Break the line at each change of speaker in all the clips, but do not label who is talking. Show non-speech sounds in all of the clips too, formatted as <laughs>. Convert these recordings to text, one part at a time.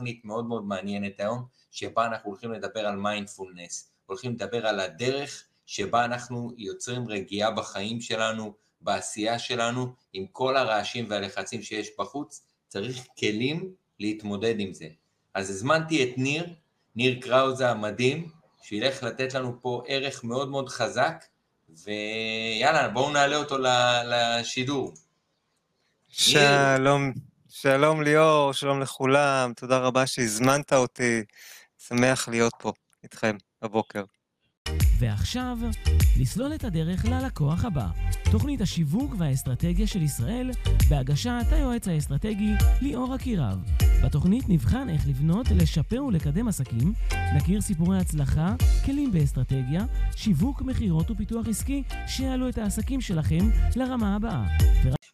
תוכנית מאוד מאוד מעניינת היום, שבה אנחנו הולכים לדבר על מיינדפולנס, הולכים לדבר על הדרך שבה אנחנו יוצרים רגיעה בחיים שלנו, בעשייה שלנו, עם כל הרעשים והלחצים שיש בחוץ, צריך כלים להתמודד עם זה. אז הזמנתי את ניר, ניר קראוזה המדהים, שילך לתת לנו פה ערך מאוד מאוד חזק, ויאללה, בואו נעלה אותו לשידור.
שלום, שלום ליאור, שלום לכולם, תודה רבה שהזמנת אותי, שמח להיות פה איתכם בבוקר.
ועכשיו, לסלול את הדרך ללקוח הבא. תוכנית השיווק והאסטרטגיה של ישראל, בהגשת היועץ האסטרטגי ליאור אקירב. בתוכנית נבחן איך לבנות, לשפר ולקדם עסקים, נכיר סיפורי הצלחה, כלים באסטרטגיה, שיווק, מכירות ופיתוח עסקי, שיעלו את העסקים שלכם לרמה הבאה.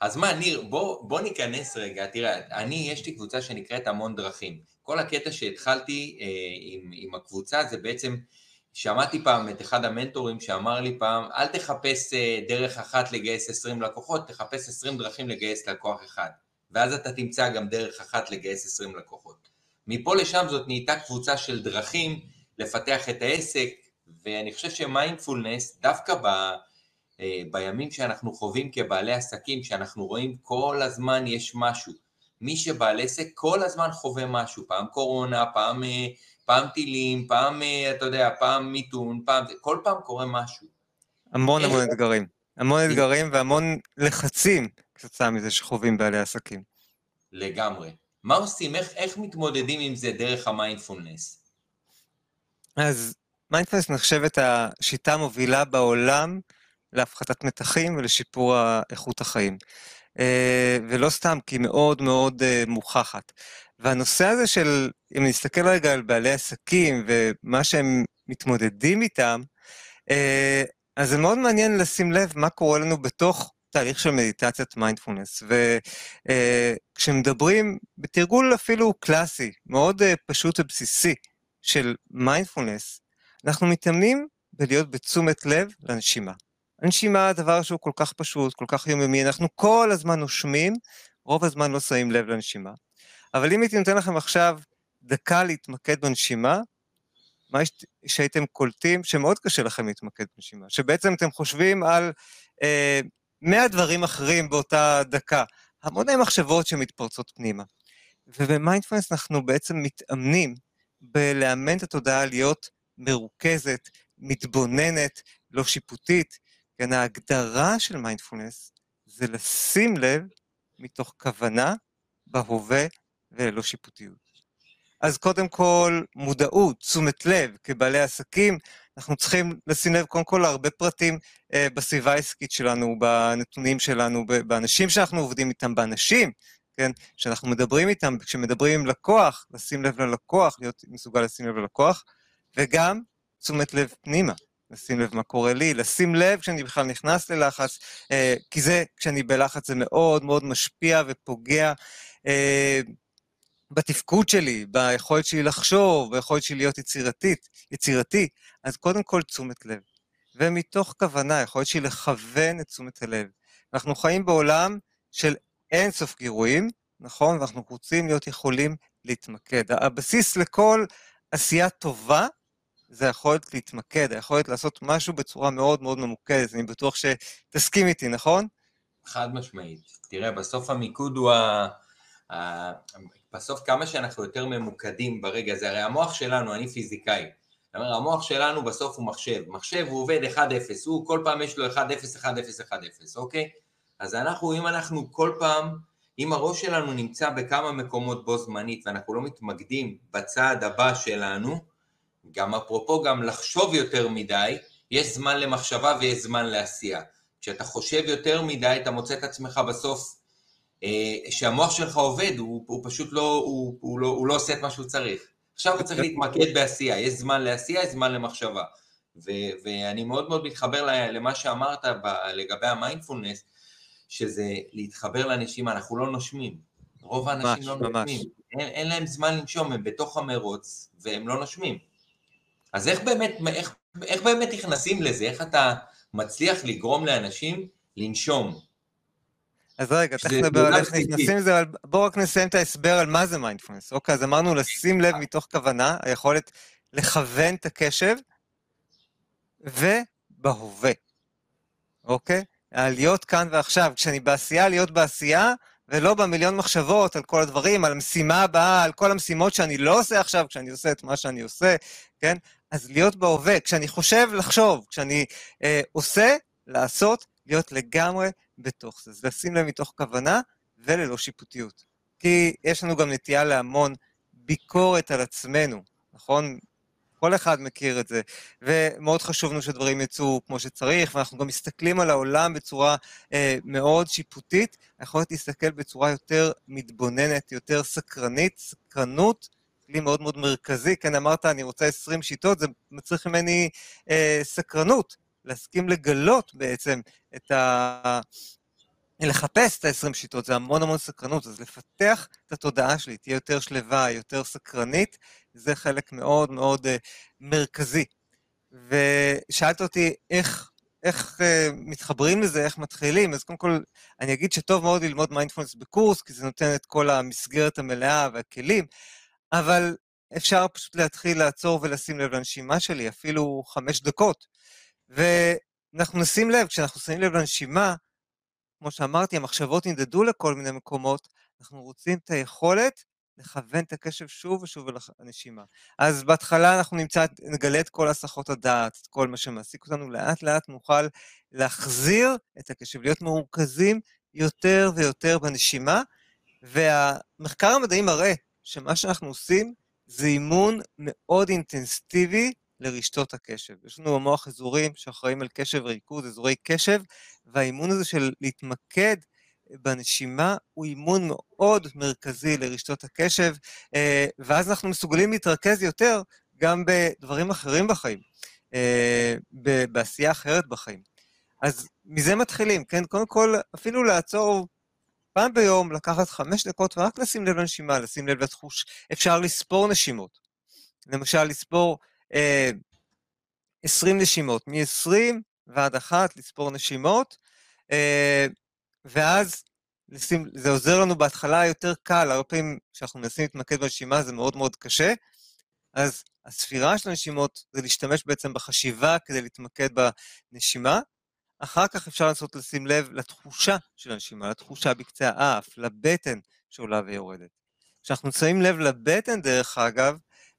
אז מה, ניר, בוא, בוא ניכנס רגע, תראה, אני, יש לי קבוצה שנקראת המון דרכים. כל הקטע שהתחלתי אה, עם, עם הקבוצה זה בעצם שמעתי פעם את אחד המנטורים שאמר לי פעם, אל תחפש אה, דרך אחת לגייס 20 לקוחות, תחפש 20 דרכים לגייס לקוח אחד. ואז אתה תמצא גם דרך אחת לגייס 20 לקוחות. מפה לשם זאת נהייתה קבוצה של דרכים לפתח את העסק, ואני חושב שמיינדפולנס, דווקא ב, בימים שאנחנו חווים כבעלי עסקים, שאנחנו רואים כל הזמן יש משהו. מי שבעל עסק כל הזמן חווה משהו, פעם קורונה, פעם אה, פעם טילים, פעם, אה, אתה יודע, פעם מיתון, פעם, כל פעם קורה משהו.
המון המון אתגרים. המון אתגרים והמון לחצים כתוצאה מזה שחווים בעלי עסקים.
לגמרי. מה עושים? איך, איך מתמודדים עם זה דרך המיינדפולנס?
אז מיינדפולנס נחשבת השיטה המובילה בעולם להפחתת מתחים ולשיפור איכות החיים. אה, ולא סתם, כי היא מאוד מאוד אה, מוכחת. והנושא הזה של, אם נסתכל רגע על בעלי עסקים ומה שהם מתמודדים איתם, אה, אז זה מאוד מעניין לשים לב מה קורה לנו בתוך תהליך של מדיטציית מיינדפולנס. וכשמדברים בתרגול אפילו קלאסי, מאוד פשוט ובסיסי של מיינדפולנס, אנחנו מתאמנים בלהיות בתשומת לב לנשימה. הנשימה, דבר שהוא כל כך פשוט, כל כך יומיומי, אנחנו כל הזמן נושמים, רוב הזמן לא שמים לב לנשימה. אבל אם הייתי נותן לכם עכשיו דקה להתמקד בנשימה, מה שהייתם קולטים שמאוד קשה לכם להתמקד בנשימה, שבעצם אתם חושבים על אה, 100 דברים אחרים באותה דקה, המוני מחשבות שמתפרצות פנימה. ובמיינדפלנס אנחנו בעצם מתאמנים בלאמן את התודעה להיות מרוכזת, מתבוננת, לא שיפוטית. כן, ההגדרה של מיינדפולנס זה לשים לב מתוך כוונה בהווה וללא שיפוטיות. אז קודם כל, מודעות, תשומת לב, כבעלי עסקים, אנחנו צריכים לשים לב קודם כל להרבה פרטים אה, בסביבה העסקית שלנו, בנתונים שלנו, באנשים שאנחנו עובדים איתם, באנשים, כן, שאנחנו מדברים איתם, כשמדברים עם לקוח, לשים לב ללקוח, להיות מסוגל לשים לב ללקוח, וגם תשומת לב פנימה, לשים לב מה קורה לי, לשים לב כשאני בכלל נכנס ללחץ, אה, כי זה, כשאני בלחץ זה מאוד מאוד משפיע ופוגע. אה, בתפקוד שלי, ביכולת שלי לחשוב, ביכולת שלי להיות יצירתית, יצירתי, אז קודם כל תשומת לב. ומתוך כוונה, יכולת שלי לכוון את תשומת הלב. אנחנו חיים בעולם של אינסוף גירויים, נכון? ואנחנו רוצים להיות יכולים להתמקד. הבסיס לכל עשייה טובה זה היכולת להתמקד, היכולת לעשות משהו בצורה מאוד מאוד ממוקדת. אני בטוח שתסכים איתי, נכון?
חד משמעית. תראה, בסוף המיקוד הוא ה... בסוף כמה שאנחנו יותר ממוקדים ברגע הזה, הרי המוח שלנו, אני פיזיקאי, אומרת, המוח שלנו בסוף הוא מחשב, מחשב הוא עובד 1-0, הוא כל פעם יש לו 1-0, 1-0, 1-0, אוקיי? אז אנחנו, אם אנחנו כל פעם, אם הראש שלנו נמצא בכמה מקומות בו זמנית ואנחנו לא מתמקדים בצעד הבא שלנו, גם אפרופו גם לחשוב יותר מדי, יש זמן למחשבה ויש זמן לעשייה. כשאתה חושב יותר מדי, אתה מוצא את עצמך בסוף אה, שהמוח שלך עובד, הוא, הוא פשוט לא הוא, הוא, לא, הוא לא עושה את מה שהוא צריך. עכשיו הוא צריך להתמקד בעשייה, יש זמן לעשייה, יש זמן למחשבה. ו, ואני מאוד מאוד מתחבר למה שאמרת ב, לגבי המיינדפולנס, שזה להתחבר לאנשים, אנחנו לא נושמים. רוב האנשים ממש, לא נושמים. אין, אין להם זמן לנשום, הם בתוך המרוץ, והם לא נושמים. אז איך באמת, איך, איך באמת נכנסים לזה? איך אתה מצליח לגרום לאנשים לנשום?
אז רגע, תכף נדבר על איך נכנסים לזה, אבל בואו רק נסיים את ההסבר על מה זה מיינדפולנס. אוקיי, אז אמרנו לשים לב מתוך כוונה, היכולת לכוון את הקשב, ובהווה, אוקיי? להיות כאן ועכשיו. כשאני בעשייה, להיות בעשייה, ולא במיליון מחשבות על כל הדברים, על המשימה הבאה, על כל המשימות שאני לא עושה עכשיו, כשאני עושה את מה שאני עושה, כן? אז להיות בהווה, כשאני חושב, לחשוב, כשאני אה, עושה, לעשות, להיות לגמרי בתוך זה. אז לשים לב מתוך כוונה וללא שיפוטיות. כי יש לנו גם נטייה להמון ביקורת על עצמנו, נכון? כל אחד מכיר את זה, ומאוד חשוב לנו שדברים יצאו כמו שצריך, ואנחנו גם מסתכלים על העולם בצורה אה, מאוד שיפוטית, יכולת להסתכל בצורה יותר מתבוננת, יותר סקרנית, סקרנות, כלי מאוד מאוד מרכזי, כן, אמרת, אני רוצה 20 שיטות, זה מצריך ממני אה, סקרנות, להסכים לגלות בעצם את ה... לחפש את ה-20 שיטות, זה המון המון סקרנות, אז לפתח את התודעה שלי, תהיה יותר שלווה, יותר סקרנית, זה חלק מאוד מאוד uh, מרכזי. ושאלת אותי איך, איך uh, מתחברים לזה, איך מתחילים, אז קודם כל, אני אגיד שטוב מאוד ללמוד מיינדפולנס בקורס, כי זה נותן את כל המסגרת המלאה והכלים, אבל אפשר פשוט להתחיל לעצור ולשים לב לנשימה שלי, אפילו חמש דקות. ואנחנו נשים לב, כשאנחנו שמים לב לנשימה, כמו שאמרתי, המחשבות נדדו לכל מיני מקומות, אנחנו רוצים את היכולת לכוון את הקשב שוב ושוב אל הנשימה. אז בהתחלה אנחנו נמצא, נגלה את כל הסחות הדעת, את כל מה שמעסיק אותנו, לאט לאט נוכל להחזיר את הקשב, להיות מרוכזים יותר ויותר בנשימה, והמחקר המדעי מראה שמה שאנחנו עושים זה אימון מאוד אינטנסיבי לרשתות הקשב. יש לנו במוח אזורים שאחראים על קשב וריכוז, אזורי קשב, והאימון הזה של להתמקד בנשימה הוא אימון מאוד מרכזי לרשתות הקשב, אה, ואז אנחנו מסוגלים להתרכז יותר גם בדברים אחרים בחיים, אה, בעשייה אחרת בחיים. אז מזה מתחילים, כן? קודם כל, אפילו לעצור פעם ביום, לקחת חמש דקות ורק לשים לב לנשימה, לשים לב לתחוש. אפשר לספור נשימות. למשל, לספור אה, 20 נשימות, מ-20 ועד אחת, לספור נשימות, אה, ואז לשים, זה עוזר לנו בהתחלה יותר קל, הרבה פעמים כשאנחנו מנסים להתמקד בנשימה זה מאוד מאוד קשה, אז הספירה של הנשימות זה להשתמש בעצם בחשיבה כדי להתמקד בנשימה. אחר כך אפשר לנסות לשים לב לתחושה של הנשימה, לתחושה בקצה האף, לבטן שעולה ויורדת. כשאנחנו שמים לב לבטן, דרך אגב,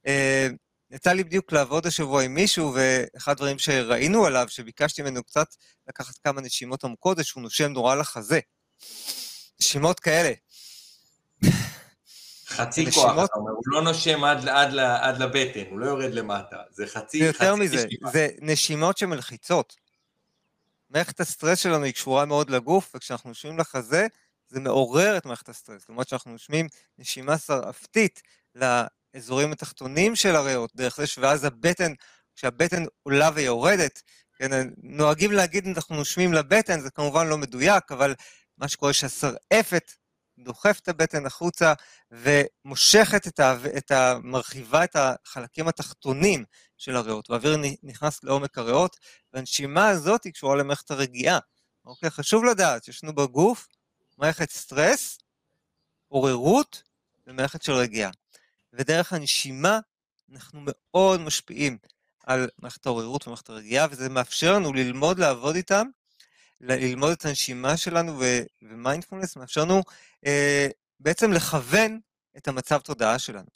אה, יצא לי בדיוק לעבוד השבוע עם מישהו, ואחד הדברים שראינו עליו, שביקשתי ממנו קצת לקחת כמה נשימות עמוקות, זה שהוא נושם נורא לחזה. נשימות כאלה.
חצי נשימות... כוח, אתה אומר, הוא לא נושם עד, עד, עד לבטן, הוא לא יורד למטה. זה חצי,
יותר חצי מזה, נשימה. זה נשימות שמלחיצות. מערכת הסטרס שלנו היא קשורה מאוד לגוף, וכשאנחנו נושמים לחזה, זה מעורר את מערכת הסטרס. למרות שאנחנו נושמים נשימה שרעפתית האזורים התחתונים של הריאות, דרך זה ואז הבטן, כשהבטן עולה ויורדת, כן, נוהגים להגיד אנחנו נושמים לבטן, זה כמובן לא מדויק, אבל מה שקורה שהשרעפת דוחפת את הבטן החוצה ומושכת את ה... את ה... מרחיבה את החלקים התחתונים של הריאות, והאוויר נכנס לעומק הריאות, והנשימה הזאת היא קשורה למערכת הרגיעה. אוקיי? חשוב לדעת שיש לנו בגוף מערכת סטרס, עוררות ומערכת של רגיעה. ודרך הנשימה אנחנו מאוד משפיעים על מערכת העוררות ומערכת הרגיעה, וזה מאפשר לנו ללמוד לעבוד איתם, ללמוד את הנשימה שלנו, ומיינדפולנס מאפשר לנו אה, בעצם לכוון את המצב תודעה שלנו.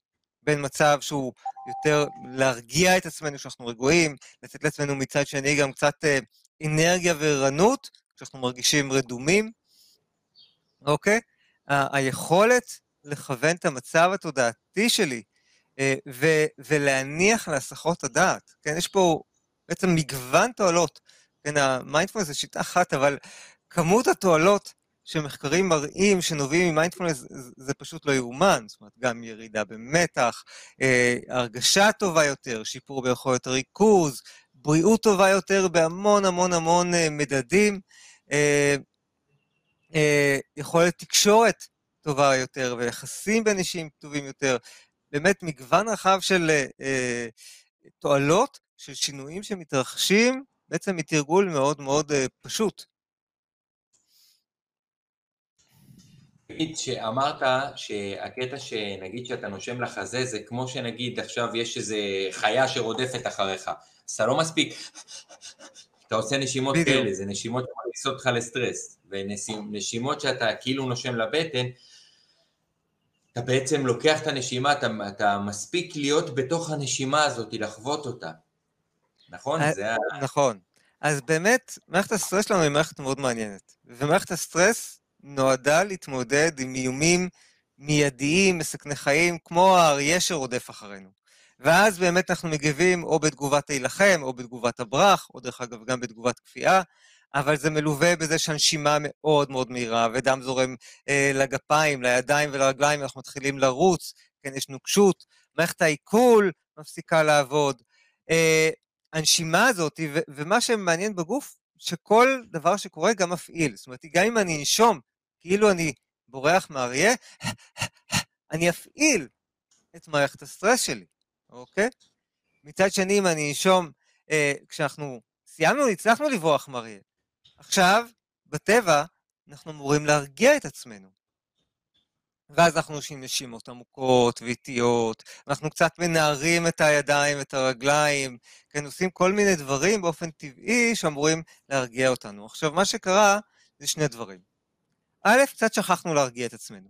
בין מצב שהוא יותר להרגיע את עצמנו כשאנחנו רגועים, לתת לעצמנו מצד שני גם קצת אה, אנרגיה וערנות, כשאנחנו מרגישים רדומים, אוקיי? ה- היכולת לכוון את המצב התודעתי שלי אה, ו- ולהניח להסחות הדעת. כן, יש פה בעצם מגוון תועלות. כן, המיינדפולנס זה שיטה אחת, אבל כמות התועלות שמחקרים מראים שנובעים ממיינדפולנס זה פשוט לא יאומן. זאת אומרת, גם ירידה במתח, אה, הרגשה טובה יותר, שיפור ביכולת הריכוז, בריאות טובה יותר בהמון המון המון אה, מדדים, יכולת תקשורת טובה יותר, ויחסים בין אישים טובים יותר. באמת מגוון רחב של אה, אה, תועלות, של שינויים שמתרחשים בעצם מתרגול מאוד מאוד אה, פשוט.
תגיד שאמרת שהקטע שנגיד שאתה נושם לחזה זה כמו שנגיד עכשיו יש איזה חיה שרודפת אחריך, אז אתה לא מספיק, אתה עושה נשימות
בדיוק.
כאלה, זה נשימות שמכניסות אותך לסטרס, ונשימות שאתה כאילו נושם לבטן, אתה בעצם לוקח את הנשימה, אתה, אתה מספיק להיות בתוך הנשימה הזאת, לחוות אותה. נכון?
אה,
זה.
נכון. אז באמת, מערכת הסטרס שלנו היא מערכת מאוד מעניינת. ומערכת הסטרס נועדה להתמודד עם איומים מיידיים, מסכני חיים, כמו האריה שרודף אחרינו. ואז באמת אנחנו מגיבים או בתגובת להילחם, או בתגובת הברח, או דרך אגב גם בתגובת כפייה, אבל זה מלווה בזה שהנשימה מאוד מאוד מהירה, ודם זורם אה, לגפיים, לידיים ולרגליים, אנחנו מתחילים לרוץ, כן, יש נוקשות, מערכת העיכול מפסיקה לעבוד. אה, הנשימה הזאת, ו- ומה שמעניין בגוף, שכל דבר שקורה גם מפעיל. זאת אומרת, גם אם אני אנשום, כאילו אני בורח מאריה, אני אפעיל את מערכת הסטרס שלי, אוקיי? מצד שני, אם אני אנשום, אה, כשאנחנו סיימנו, הצלחנו לברוח מאריה. עכשיו, בטבע, אנחנו אמורים להרגיע את עצמנו. ואז אנחנו עושים נשימות עמוקות ואיטיות, אנחנו קצת מנערים את הידיים, את הרגליים, כן, עושים כל מיני דברים באופן טבעי שאמורים להרגיע אותנו. עכשיו, מה שקרה זה שני דברים. א', קצת שכחנו להרגיע את עצמנו.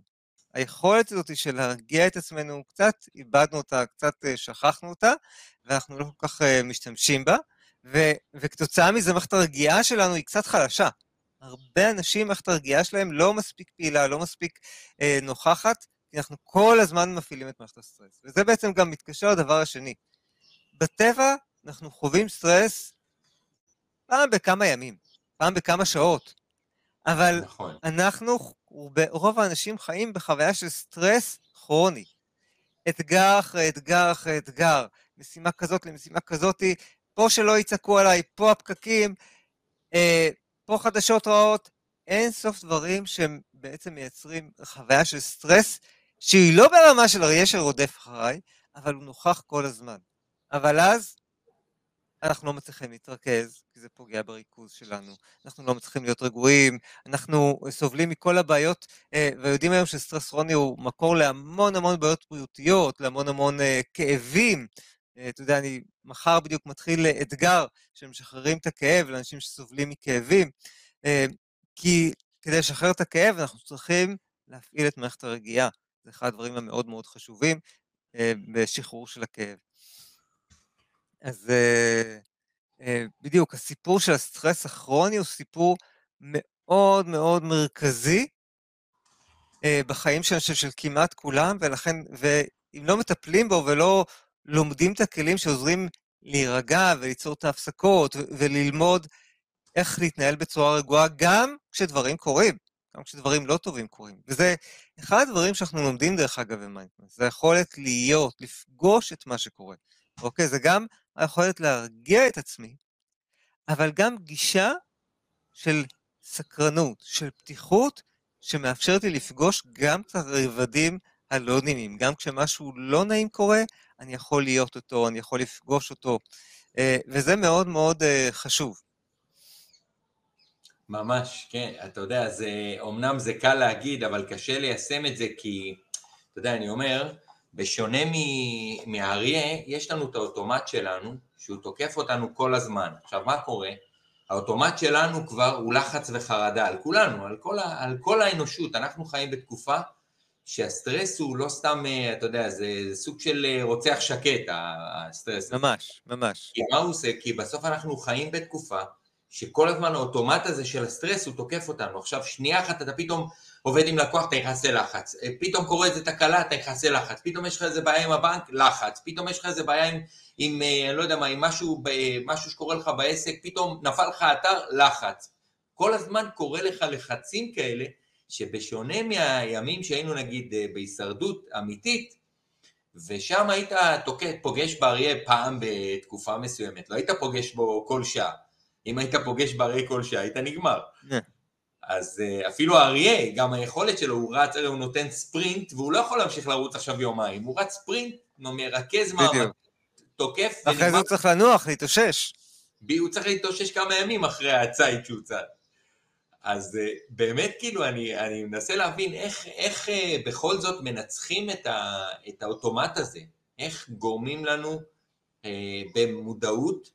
היכולת הזאת של להרגיע את עצמנו, קצת איבדנו אותה, קצת אה, שכחנו אותה, ואנחנו לא כל כך uh, משתמשים בה, ו- וכתוצאה מזה מערכת הרגיעה שלנו היא קצת חלשה. הרבה אנשים, מערכת הרגיעה שלהם לא מספיק פעילה, לא מספיק אה, נוכחת, כי אנחנו כל הזמן מפעילים את מערכת הסטרס. וזה בעצם גם מתקשר לדבר השני. בטבע אנחנו חווים סטרס פעם בכמה ימים, פעם בכמה שעות, אבל
נכון.
אנחנו, רוב האנשים חיים בחוויה של סטרס כרוני. אתגר אחרי אתגר אחרי אתגר, משימה כזאת למשימה כזאתי, פה שלא יצעקו עליי, פה הפקקים, אה, פה חדשות רעות, אין סוף דברים שהם בעצם מייצרים חוויה של סטרס, שהיא לא ברמה של אריה שרודף אחריי, אבל הוא נוכח כל הזמן. אבל אז אנחנו לא מצליחים להתרכז, כי זה פוגע בריכוז שלנו, אנחנו לא מצליחים להיות רגועים, אנחנו סובלים מכל הבעיות, אה, ויודעים היום שסטרס כרוני הוא מקור להמון המון בעיות בריאותיות, להמון המון אה, כאבים. אה, אתה יודע, אני מחר בדיוק מתחיל אתגר שמשחררים את הכאב לאנשים שסובלים מכאבים, כי כדי לשחרר את הכאב אנחנו צריכים להפעיל את מערכת הרגיעה. זה אחד הדברים המאוד מאוד חשובים בשחרור של הכאב. אז בדיוק, הסיפור של הסטרס הכרוני הוא סיפור מאוד מאוד מרכזי בחיים של, של כמעט כולם, ולכן, ואם לא מטפלים בו ולא לומדים את הכלים שעוזרים להירגע וליצור את ההפסקות וללמוד איך להתנהל בצורה רגועה, גם כשדברים קורים, גם כשדברים לא טובים קורים. וזה אחד הדברים שאנחנו לומדים, דרך אגב, במיינדפלנס, זה היכולת להיות, לפגוש את מה שקורה. אוקיי? זה גם היכולת להרגיע את עצמי, אבל גם גישה של סקרנות, של פתיחות, שמאפשרת לי לפגוש גם את הרבדים הלא נעימים. גם כשמשהו לא נעים קורה, אני יכול להיות אותו, אני יכול לפגוש אותו, אה, וזה מאוד מאוד אה, חשוב.
ממש, כן. אתה יודע, זה, אמנם זה קל להגיד, אבל קשה ליישם את זה, כי, אתה יודע, אני אומר, בשונה מאריה, יש לנו את האוטומט שלנו, שהוא תוקף אותנו כל הזמן. עכשיו, מה קורה? האוטומט שלנו כבר הוא לחץ וחרדה, על כולנו, על כל, ה, על כל האנושות. אנחנו חיים בתקופה שהסטרס הוא לא סתם, אה, אתה יודע, זה, זה סוג של אה, רוצח שקט, הסטרס.
ממש, ממש.
כי מה הוא עושה? כי בסוף אנחנו חיים בתקופה שכל הזמן האוטומט הזה של הסטרס הוא תוקף אותנו. עכשיו, שנייה אחת אתה פתאום עובד עם לקוח, אתה נכנס ללחץ. אה, פתאום קורה איזה תקלה, אתה נכנס ללחץ. פתאום יש לך איזה בעיה עם הבנק, לחץ. פתאום יש לך איזה בעיה עם, עם אני לא יודע מה, עם משהו, משהו שקורה לך בעסק, פתאום נפל לך אתר, לחץ. כל הזמן קורה לך לחצים כאלה, שבשונה מהימים שהיינו נגיד אה, בהישרדות אמיתית, ושם היית תוקד, פוגש באריה פעם בתקופה מסוימת, לא היית פוגש בו כל שעה. אם היית פוגש באריה כל שעה, היית נגמר. Yeah. אז אה, אפילו האריה, גם היכולת שלו, הוא רץ, הוא נותן ספרינט, והוא לא יכול להמשיך לרוץ עכשיו יומיים. הוא רץ ספרינט, מרכז מעמד, תוקף
ונגמר. אחרי זה הוא צריך לנוח, להתאושש.
הוא צריך להתאושש כמה ימים אחרי הציד שהוא צד. אז אה, באמת כאילו אני, אני מנסה להבין איך, איך אה, בכל זאת מנצחים את, ה, את האוטומט הזה, איך גורמים לנו אה, במודעות,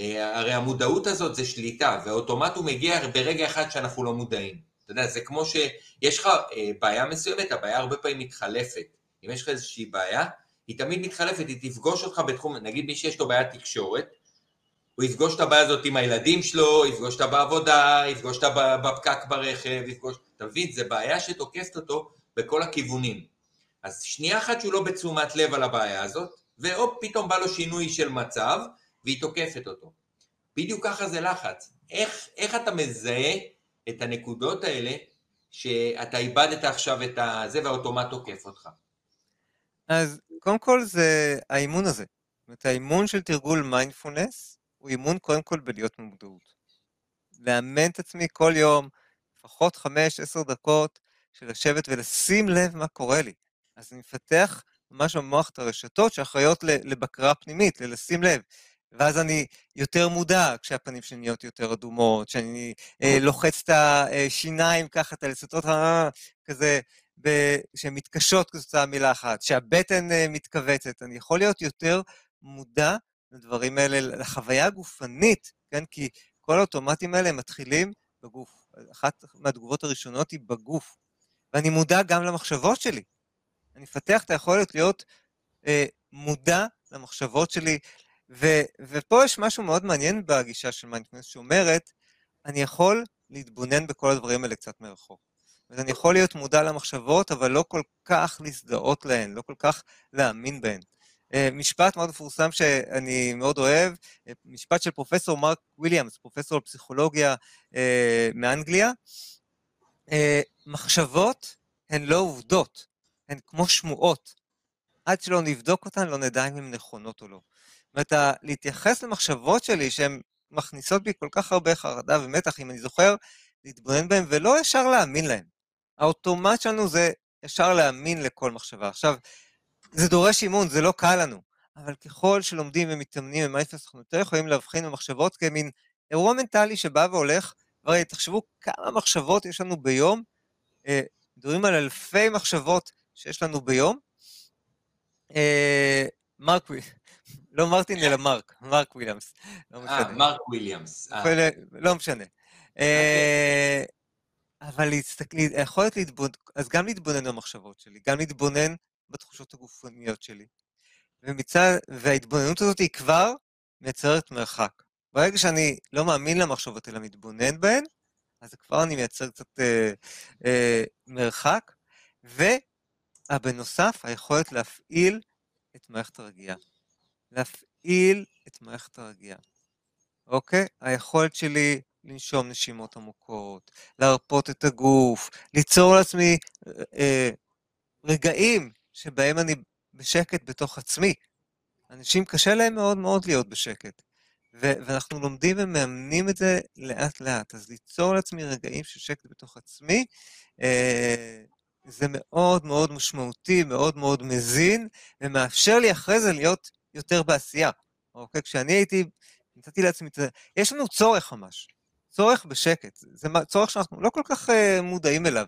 אה, הרי המודעות הזאת זה שליטה, והאוטומט הוא מגיע ברגע אחד שאנחנו לא מודעים. אתה יודע, זה כמו שיש לך אה, בעיה מסוימת, הבעיה הרבה פעמים מתחלפת. אם יש לך איזושהי בעיה, היא תמיד מתחלפת, היא תפגוש אותך בתחום, נגיד מי שיש לו בעיית תקשורת, הוא יפגוש את הבעיה הזאת עם הילדים שלו, יפגוש אותה בעבודה, יפגוש אותה בפקק ברכב, יפגוש... אתה מבין, זו בעיה שתוקפת אותו בכל הכיוונים. אז שנייה אחת שהוא לא בתשומת לב על הבעיה הזאת, והופ, פתאום בא לו שינוי של מצב, והיא תוקפת אותו. בדיוק ככה זה לחץ. איך, איך אתה מזהה את הנקודות האלה שאתה איבדת עכשיו את הזה והאוטומט תוקף אותך?
אז קודם כל זה האימון הזה. זאת אומרת, האימון של תרגול מיינדפולנס הוא אימון קודם כל בלהיות במודעות. לאמן את עצמי כל יום, לפחות 5-10 דקות, של לשבת ולשים לב מה קורה לי. אז אני מפתח ממש במוח את הרשתות שאחראיות לבקרה פנימית, ללשים לב. ואז אני יותר מודע כשהפנים שלי נהיות יותר אדומות, שאני אה, לוחץ את השיניים ככה, את הלסתות כזה, שהן מתקשות כתוצאה מלחץ, שהבטן אה, מתכווצת. אני יכול להיות יותר מודע לדברים האלה, לחוויה הגופנית, כן? כי כל האוטומטים האלה מתחילים בגוף. אחת מהתגובות הראשונות היא בגוף. ואני מודע גם למחשבות שלי. אני מפתח את היכולת להיות אה, מודע למחשבות שלי, ו, ופה יש משהו מאוד מעניין בגישה של מיינדפלנס, שאומרת, אני יכול להתבונן בכל הדברים האלה קצת מרחוק. אז אני יכול להיות מודע למחשבות, אבל לא כל כך להזדהות להן, לא כל כך להאמין בהן. אה, משפט מאוד מפורסם שאני מאוד אוהב, אה, משפט של פרופסור מרק וויליאמס, פרופסור לפסיכולוגיה אה, מאנגליה. מחשבות הן לא עובדות, הן כמו שמועות. עד שלא נבדוק אותן, לא נדע אם הן נכונות או לא. זאת אומרת, להתייחס למחשבות שלי, שהן מכניסות בי כל כך הרבה חרדה ומתח, אם אני זוכר, להתבונן בהן ולא ישר להאמין להן. האוטומט שלנו זה ישר להאמין לכל מחשבה. עכשיו, זה דורש אימון, זה לא קל לנו, אבל ככל שלומדים ומתאמנים במייפלס, אנחנו יותר יכולים להבחין במחשבות כמין אירוע מנטלי שבא והולך, והרי תחשבו כמה מחשבות יש לנו ביום, אה, מדברים על אלפי מחשבות שיש לנו ביום. אה, מרק, לא מרטין אלא מרק, מרק וויליאמס.
לא אה, מרק וויליאמס.
לא משנה. אוקיי. אבל היכולת להתבונן, אז גם להתבונן במחשבות שלי, גם להתבונן בתחושות הגופניות שלי. ומצד, וההתבוננות הזאת היא כבר מייצרת מרחק. ברגע שאני לא מאמין למחשבות אלא מתבונן בהן, אז כבר אני מייצר קצת אה, אה, מרחק, ובנוסף, היכולת להפעיל את מערכת הרגיעה. להפעיל את מערכת הרגיעה. אוקיי? היכולת שלי לנשום נשימות עמוקות, להרפות את הגוף, ליצור לעצמי אה, אה רגעים שבהם אני בשקט בתוך עצמי. אנשים קשה להם מאוד מאוד להיות בשקט. ו- ואנחנו לומדים ומאמנים את זה לאט-לאט. אז ליצור לעצמי רגעים של שקט בתוך עצמי, אה, זה מאוד מאוד משמעותי, מאוד מאוד מזין, ומאפשר לי אחרי זה להיות יותר בעשייה. אוקיי? כשאני הייתי, נתתי לעצמי את זה, יש לנו צורך ממש. צורך בשקט. זה צורך שאנחנו לא כל כך uh, מודעים אליו.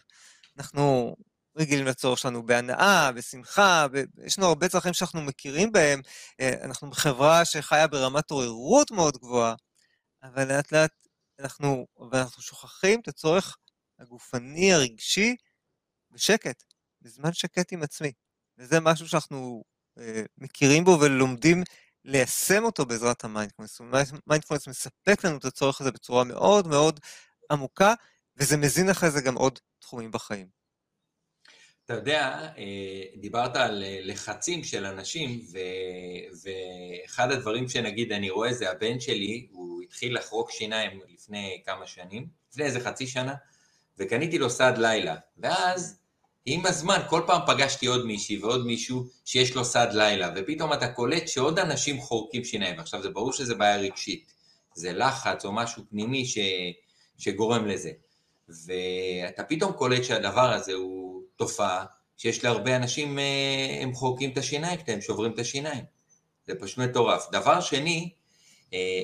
אנחנו רגילים לצורך שלנו בהנאה, בשמחה, יש לנו הרבה צרכים שאנחנו מכירים בהם. אה, אנחנו בחברה שחיה ברמת עוררות מאוד גבוהה, אבל לאט לאט אנחנו, ואנחנו שוכחים את הצורך הגופני, הרגשי, בשקט, בזמן שקט עם עצמי. וזה משהו שאנחנו אה, מכירים בו ולומדים ליישם אותו בעזרת המיינדפולנס. מיינדפולנס מספק לנו את הצורך הזה בצורה מאוד מאוד עמוקה, וזה מזין אחרי זה גם עוד תחומים בחיים.
אתה יודע, אה, דיברת על אה, לחצים של אנשים, ו... ואחד הדברים שנגיד אני רואה זה הבן שלי, הוא התחיל לחרוק שיניים לפני כמה שנים, לפני איזה חצי שנה, וקניתי לו סד לילה, ואז עם הזמן כל פעם פגשתי עוד מישהי ועוד מישהו שיש לו סעד לילה, ופתאום אתה קולט שעוד אנשים חורקים שיניים, עכשיו זה ברור שזה בעיה רגשית, זה לחץ או משהו פנימי ש... שגורם לזה, ואתה פתאום קולט שהדבר הזה הוא תופעה שיש להרבה אנשים, אה, הם חורקים את השיניים הם שוברים את השיניים. זה פשוט מטורף. דבר שני,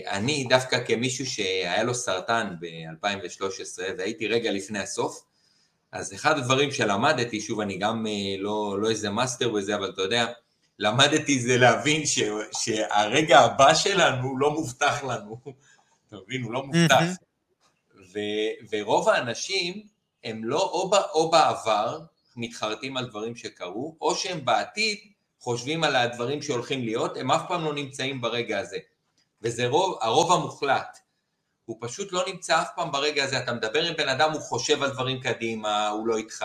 אני דווקא כמישהו שהיה לו סרטן ב-2013, והייתי רגע לפני הסוף, אז אחד הדברים שלמדתי, שוב, אני גם לא, לא איזה מאסטר בזה, אבל אתה יודע, למדתי זה להבין ש, שהרגע הבא שלנו לא מובטח לנו, אתה מבין? הוא לא מובטח. ו, ורוב האנשים הם לא או, או בעבר מתחרטים על דברים שקרו, או שהם בעתיד חושבים על הדברים שהולכים להיות, הם אף פעם לא נמצאים ברגע הזה. וזה רוב, הרוב המוחלט. הוא פשוט לא נמצא אף פעם ברגע הזה, אתה מדבר עם בן אדם, הוא חושב על דברים קדימה, הוא לא איתך,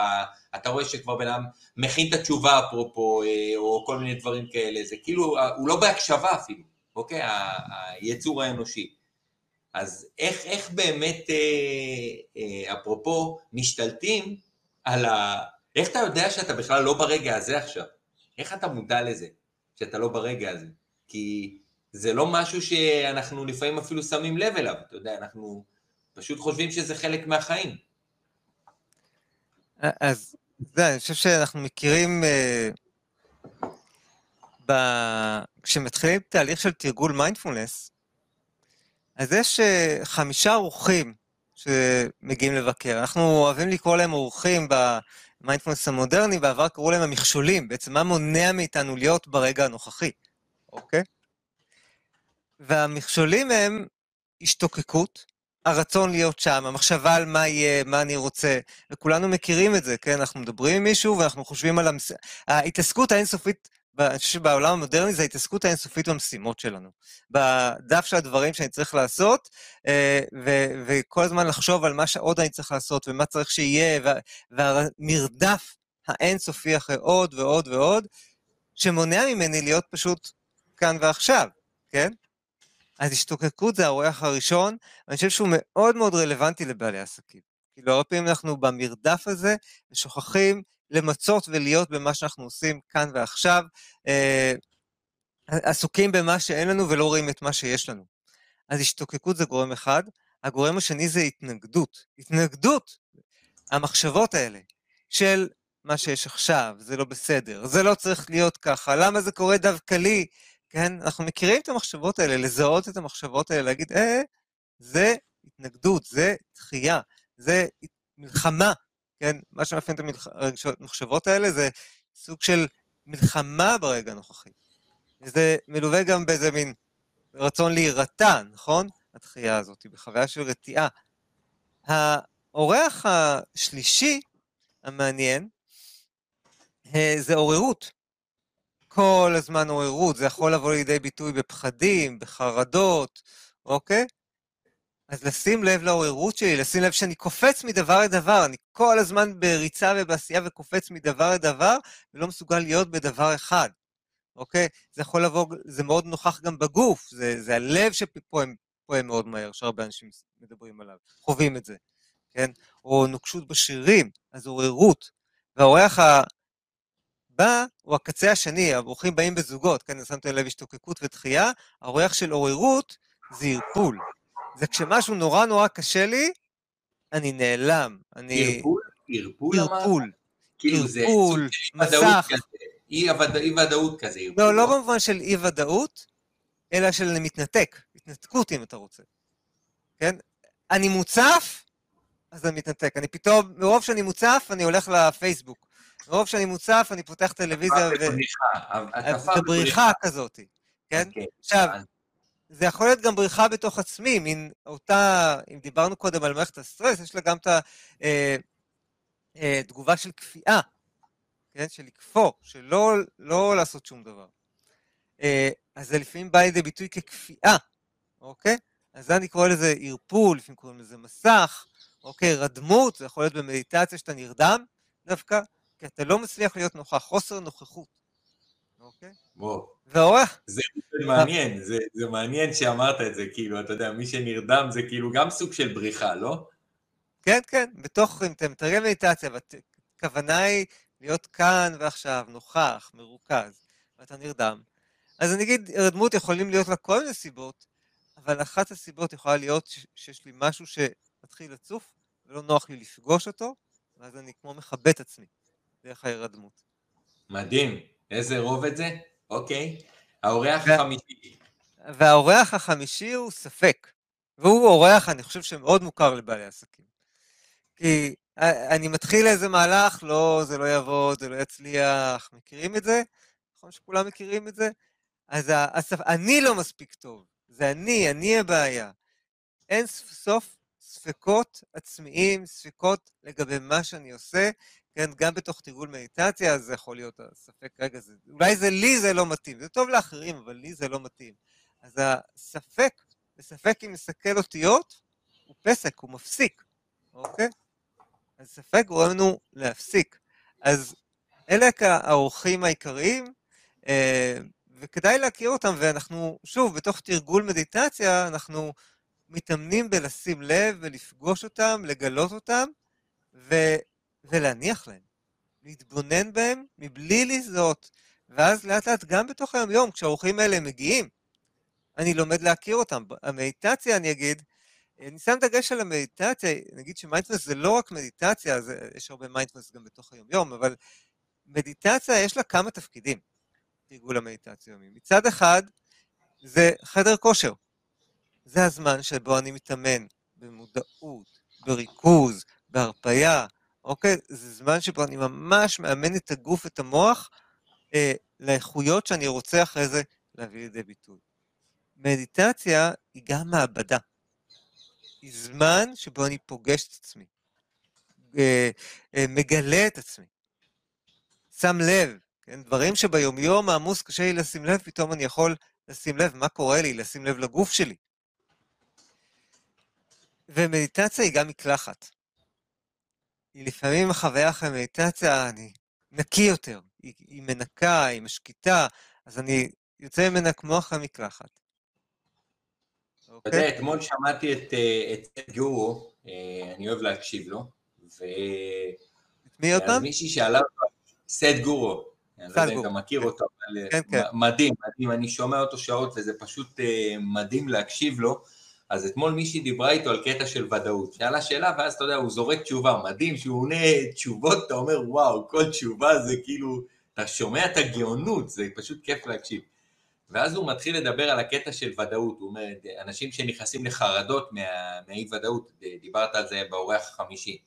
אתה רואה שכבר בן אדם מכין את התשובה אפרופו, אה, או כל מיני דברים כאלה, זה כאילו, הוא לא בהקשבה אפילו, אוקיי? היצור האנושי. אז איך, איך באמת, אה, אה, אפרופו, משתלטים על. איך אתה יודע שאתה בכלל לא ברגע הזה עכשיו? איך אתה מודע לזה, שאתה לא ברגע הזה? כי זה לא משהו שאנחנו לפעמים אפילו שמים לב אליו, אתה יודע, אנחנו פשוט חושבים שזה חלק מהחיים.
אז, זה, אני חושב שאנחנו מכירים, אה, ב... כשמתחילים תהליך של תרגול מיינדפולנס, אז יש אה, חמישה אורחים שמגיעים לבקר. אנחנו אוהבים לקרוא להם אורחים במיינדפולנס המודרני, בעבר קראו להם המכשולים, בעצם מה מונע מאיתנו להיות ברגע הנוכחי, אוקיי? והמכשולים הם השתוקקות, הרצון להיות שם, המחשבה על מה יהיה, מה אני רוצה, וכולנו מכירים את זה, כן? אנחנו מדברים עם מישהו ואנחנו חושבים על המס... ההתעסקות האינסופית, אני חושב שבעולם המודרני זה ההתעסקות האינסופית במשימות שלנו. בדף של הדברים שאני צריך לעשות, אה, ו- וכל הזמן לחשוב על מה שעוד אני צריך לעשות, ומה צריך שיהיה, והמרדף האינסופי אחרי עוד ועוד ועוד, שמונע ממני להיות פשוט כאן ועכשיו, כן? אז השתוקקות זה האורח הראשון, ואני חושב שהוא מאוד מאוד רלוונטי לבעלי עסקים. כאילו, הרבה פעמים אנחנו במרדף הזה, ושוכחים למצות ולהיות במה שאנחנו עושים כאן ועכשיו, אה, עסוקים במה שאין לנו ולא רואים את מה שיש לנו. אז השתוקקות זה גורם אחד, הגורם השני זה התנגדות. התנגדות, המחשבות האלה, של מה שיש עכשיו, זה לא בסדר, זה לא צריך להיות ככה, למה זה קורה דווקא לי? כן? אנחנו מכירים את המחשבות האלה, לזהות את המחשבות האלה, להגיד, אה, זה התנגדות, זה דחייה, זה מלחמה, כן? מה שמאפיין את המחשבות האלה זה סוג של מלחמה ברגע הנוכחי. וזה מלווה גם באיזה מין רצון להירתע, נכון? התחייה הזאת, בחוויה של רתיעה. האורח השלישי, המעניין, אה, זה עוררות. כל הזמן עוררות, זה יכול לבוא לידי ביטוי בפחדים, בחרדות, אוקיי? אז לשים לב לעוררות שלי, לשים לב שאני קופץ מדבר לדבר, אני כל הזמן בריצה ובעשייה וקופץ מדבר לדבר, ולא מסוגל להיות בדבר אחד, אוקיי? זה יכול לבוא, זה מאוד נוכח גם בגוף, זה, זה הלב שפועם מאוד מהר, שהרבה אנשים מדברים עליו, חווים את זה, כן? או נוקשות בשרירים, אז עוררות. והאורח בא, הוא הקצה השני, הברוכים באים בזוגות, כן, שמתם לב השתוקקות ותחייה, האורח של עוררות זה ערפול. זה כשמשהו נורא נורא קשה לי, אני נעלם. אני...
ערפול? ערפול
ערפול. כאילו זה ערפול, מסך.
אי-ודאות כזה.
לא, לא במובן של אי-ודאות, אלא של מתנתק, התנתקות אם אתה רוצה. כן? אני מוצף, אז אני מתנתק. אני פתאום, מרוב שאני מוצף, אני הולך לפייסבוק. מרוב שאני מוצף, אני פותח טלוויזיה ו... זה בריחה כזאת, כן? אוקיי, עכשיו, זה יכול להיות גם בריחה בתוך עצמי, מין אותה, אם דיברנו קודם על מערכת הסטרס, יש לה גם את התגובה אה, של כפייה, כן? של לקפוא, של לא, לא לעשות שום דבר. אה, אז זה לפעמים בא לידי ביטוי ככפייה, אוקיי? אז אני קורא לזה ערפול, לפעמים קוראים לזה מסך, אוקיי? רדמות, זה יכול להיות במדיטציה שאתה נרדם דווקא, כי אתה לא מצליח להיות נוכח, חוסר נוכחות. אוקיי?
וואו.
והאורח...
זה מעניין, זה, זה מעניין שאמרת את זה, כאילו, אתה יודע, מי שנרדם זה כאילו גם סוג של בריחה, לא?
כן, כן, בתוך, אם אתה מתרגם מדיטציה, והכוונה היא להיות כאן ועכשיו, נוכח, מרוכז, ואתה נרדם. אז אני אגיד, הרדמות יכולים להיות לה כל מיני סיבות, אבל אחת הסיבות יכולה להיות שיש לי משהו שמתחיל לצוף, ולא נוח לי לפגוש אותו, ואז אני כמו מכבה את עצמי. דרך ההירדמות.
מדהים, איזה רובד זה? אוקיי. האורח החמישי.
והאורח החמישי הוא ספק. והוא אורח, אני חושב, שמאוד מוכר לבעלי עסקים. כי אני מתחיל איזה מהלך, לא, זה לא יעבוד, זה לא יצליח, מכירים את זה? נכון שכולם מכירים את זה? אז הספ... אני לא מספיק טוב, זה אני, אני הבעיה. אין סוף ספקות עצמיים, ספקות לגבי מה שאני עושה, כן, גם בתוך תרגול מדיטציה, זה יכול להיות הספק, רגע, זה, אולי זה לי זה לא מתאים, זה טוב לאחרים, אבל לי זה לא מתאים. אז הספק, בספק אם מסכל אותיות, הוא פסק, הוא מפסיק, אוקיי? אז ספק גורם לנו להפסיק. אז אלה האורחים העיקריים, אה, וכדאי להכיר אותם, ואנחנו, שוב, בתוך תרגול מדיטציה, אנחנו מתאמנים בלשים לב ולפגוש אותם, לגלות אותם, ו... ולהניח להם, להתבונן בהם מבלי לזהות. ואז לאט לאט, גם בתוך היום-יום, כשהאורחים האלה מגיעים, אני לומד להכיר אותם. המדיטציה, אני אגיד, אני שם דגש על המדיטציה, נגיד שמיינדפולנס זה לא רק מדיטציה, זה, יש הרבה מיינדפולנס גם בתוך היום-יום, אבל מדיטציה יש לה כמה תפקידים, תרגול המדיטציה יומי. מצד אחד, זה חדר כושר. זה הזמן שבו אני מתאמן במודעות, בריכוז, בהרפייה, אוקיי? זה זמן שבו אני ממש מאמן את הגוף, את המוח, אה, לאיכויות שאני רוצה אחרי זה להביא לידי ביטוי. מדיטציה היא גם מעבדה. היא זמן שבו אני פוגש את עצמי, אה, אה, מגלה את עצמי, שם לב, כן? דברים שביומיום העמוס קשה לי לשים לב, פתאום אני יכול לשים לב מה קורה לי, לשים לב לגוף שלי. ומדיטציה היא גם מקלחת. היא לפעמים החוויה אחרי מדיטציה, אני נקי יותר, היא, היא מנקה, היא משקיטה, אז אני יוצא ממנה כמו אחרי מקלחת.
אתה יודע, אוקיי? אתמול שמעתי את אה, גורו, אה, אני אוהב להקשיב לו, ו...
את מי עוד פעם?
מישהי שאלה, סט גורו, אני לא יודע אם אתה מכיר אותו, אבל כן, כן. מדהים, מדהים, אני שומע אותו שעות וזה פשוט אה, מדהים להקשיב לו. אז אתמול מישהי דיברה איתו על קטע של ודאות. שאלה שאלה, ואז אתה יודע, הוא זורק תשובה, מדהים שהוא עונה תשובות, אתה אומר, וואו, כל תשובה זה כאילו, אתה שומע את הגאונות, זה פשוט כיף להקשיב. ואז הוא מתחיל לדבר על הקטע של ודאות, הוא אומר, אנשים שנכנסים לחרדות מהאי ודאות, דיברת על זה באורח החמישי.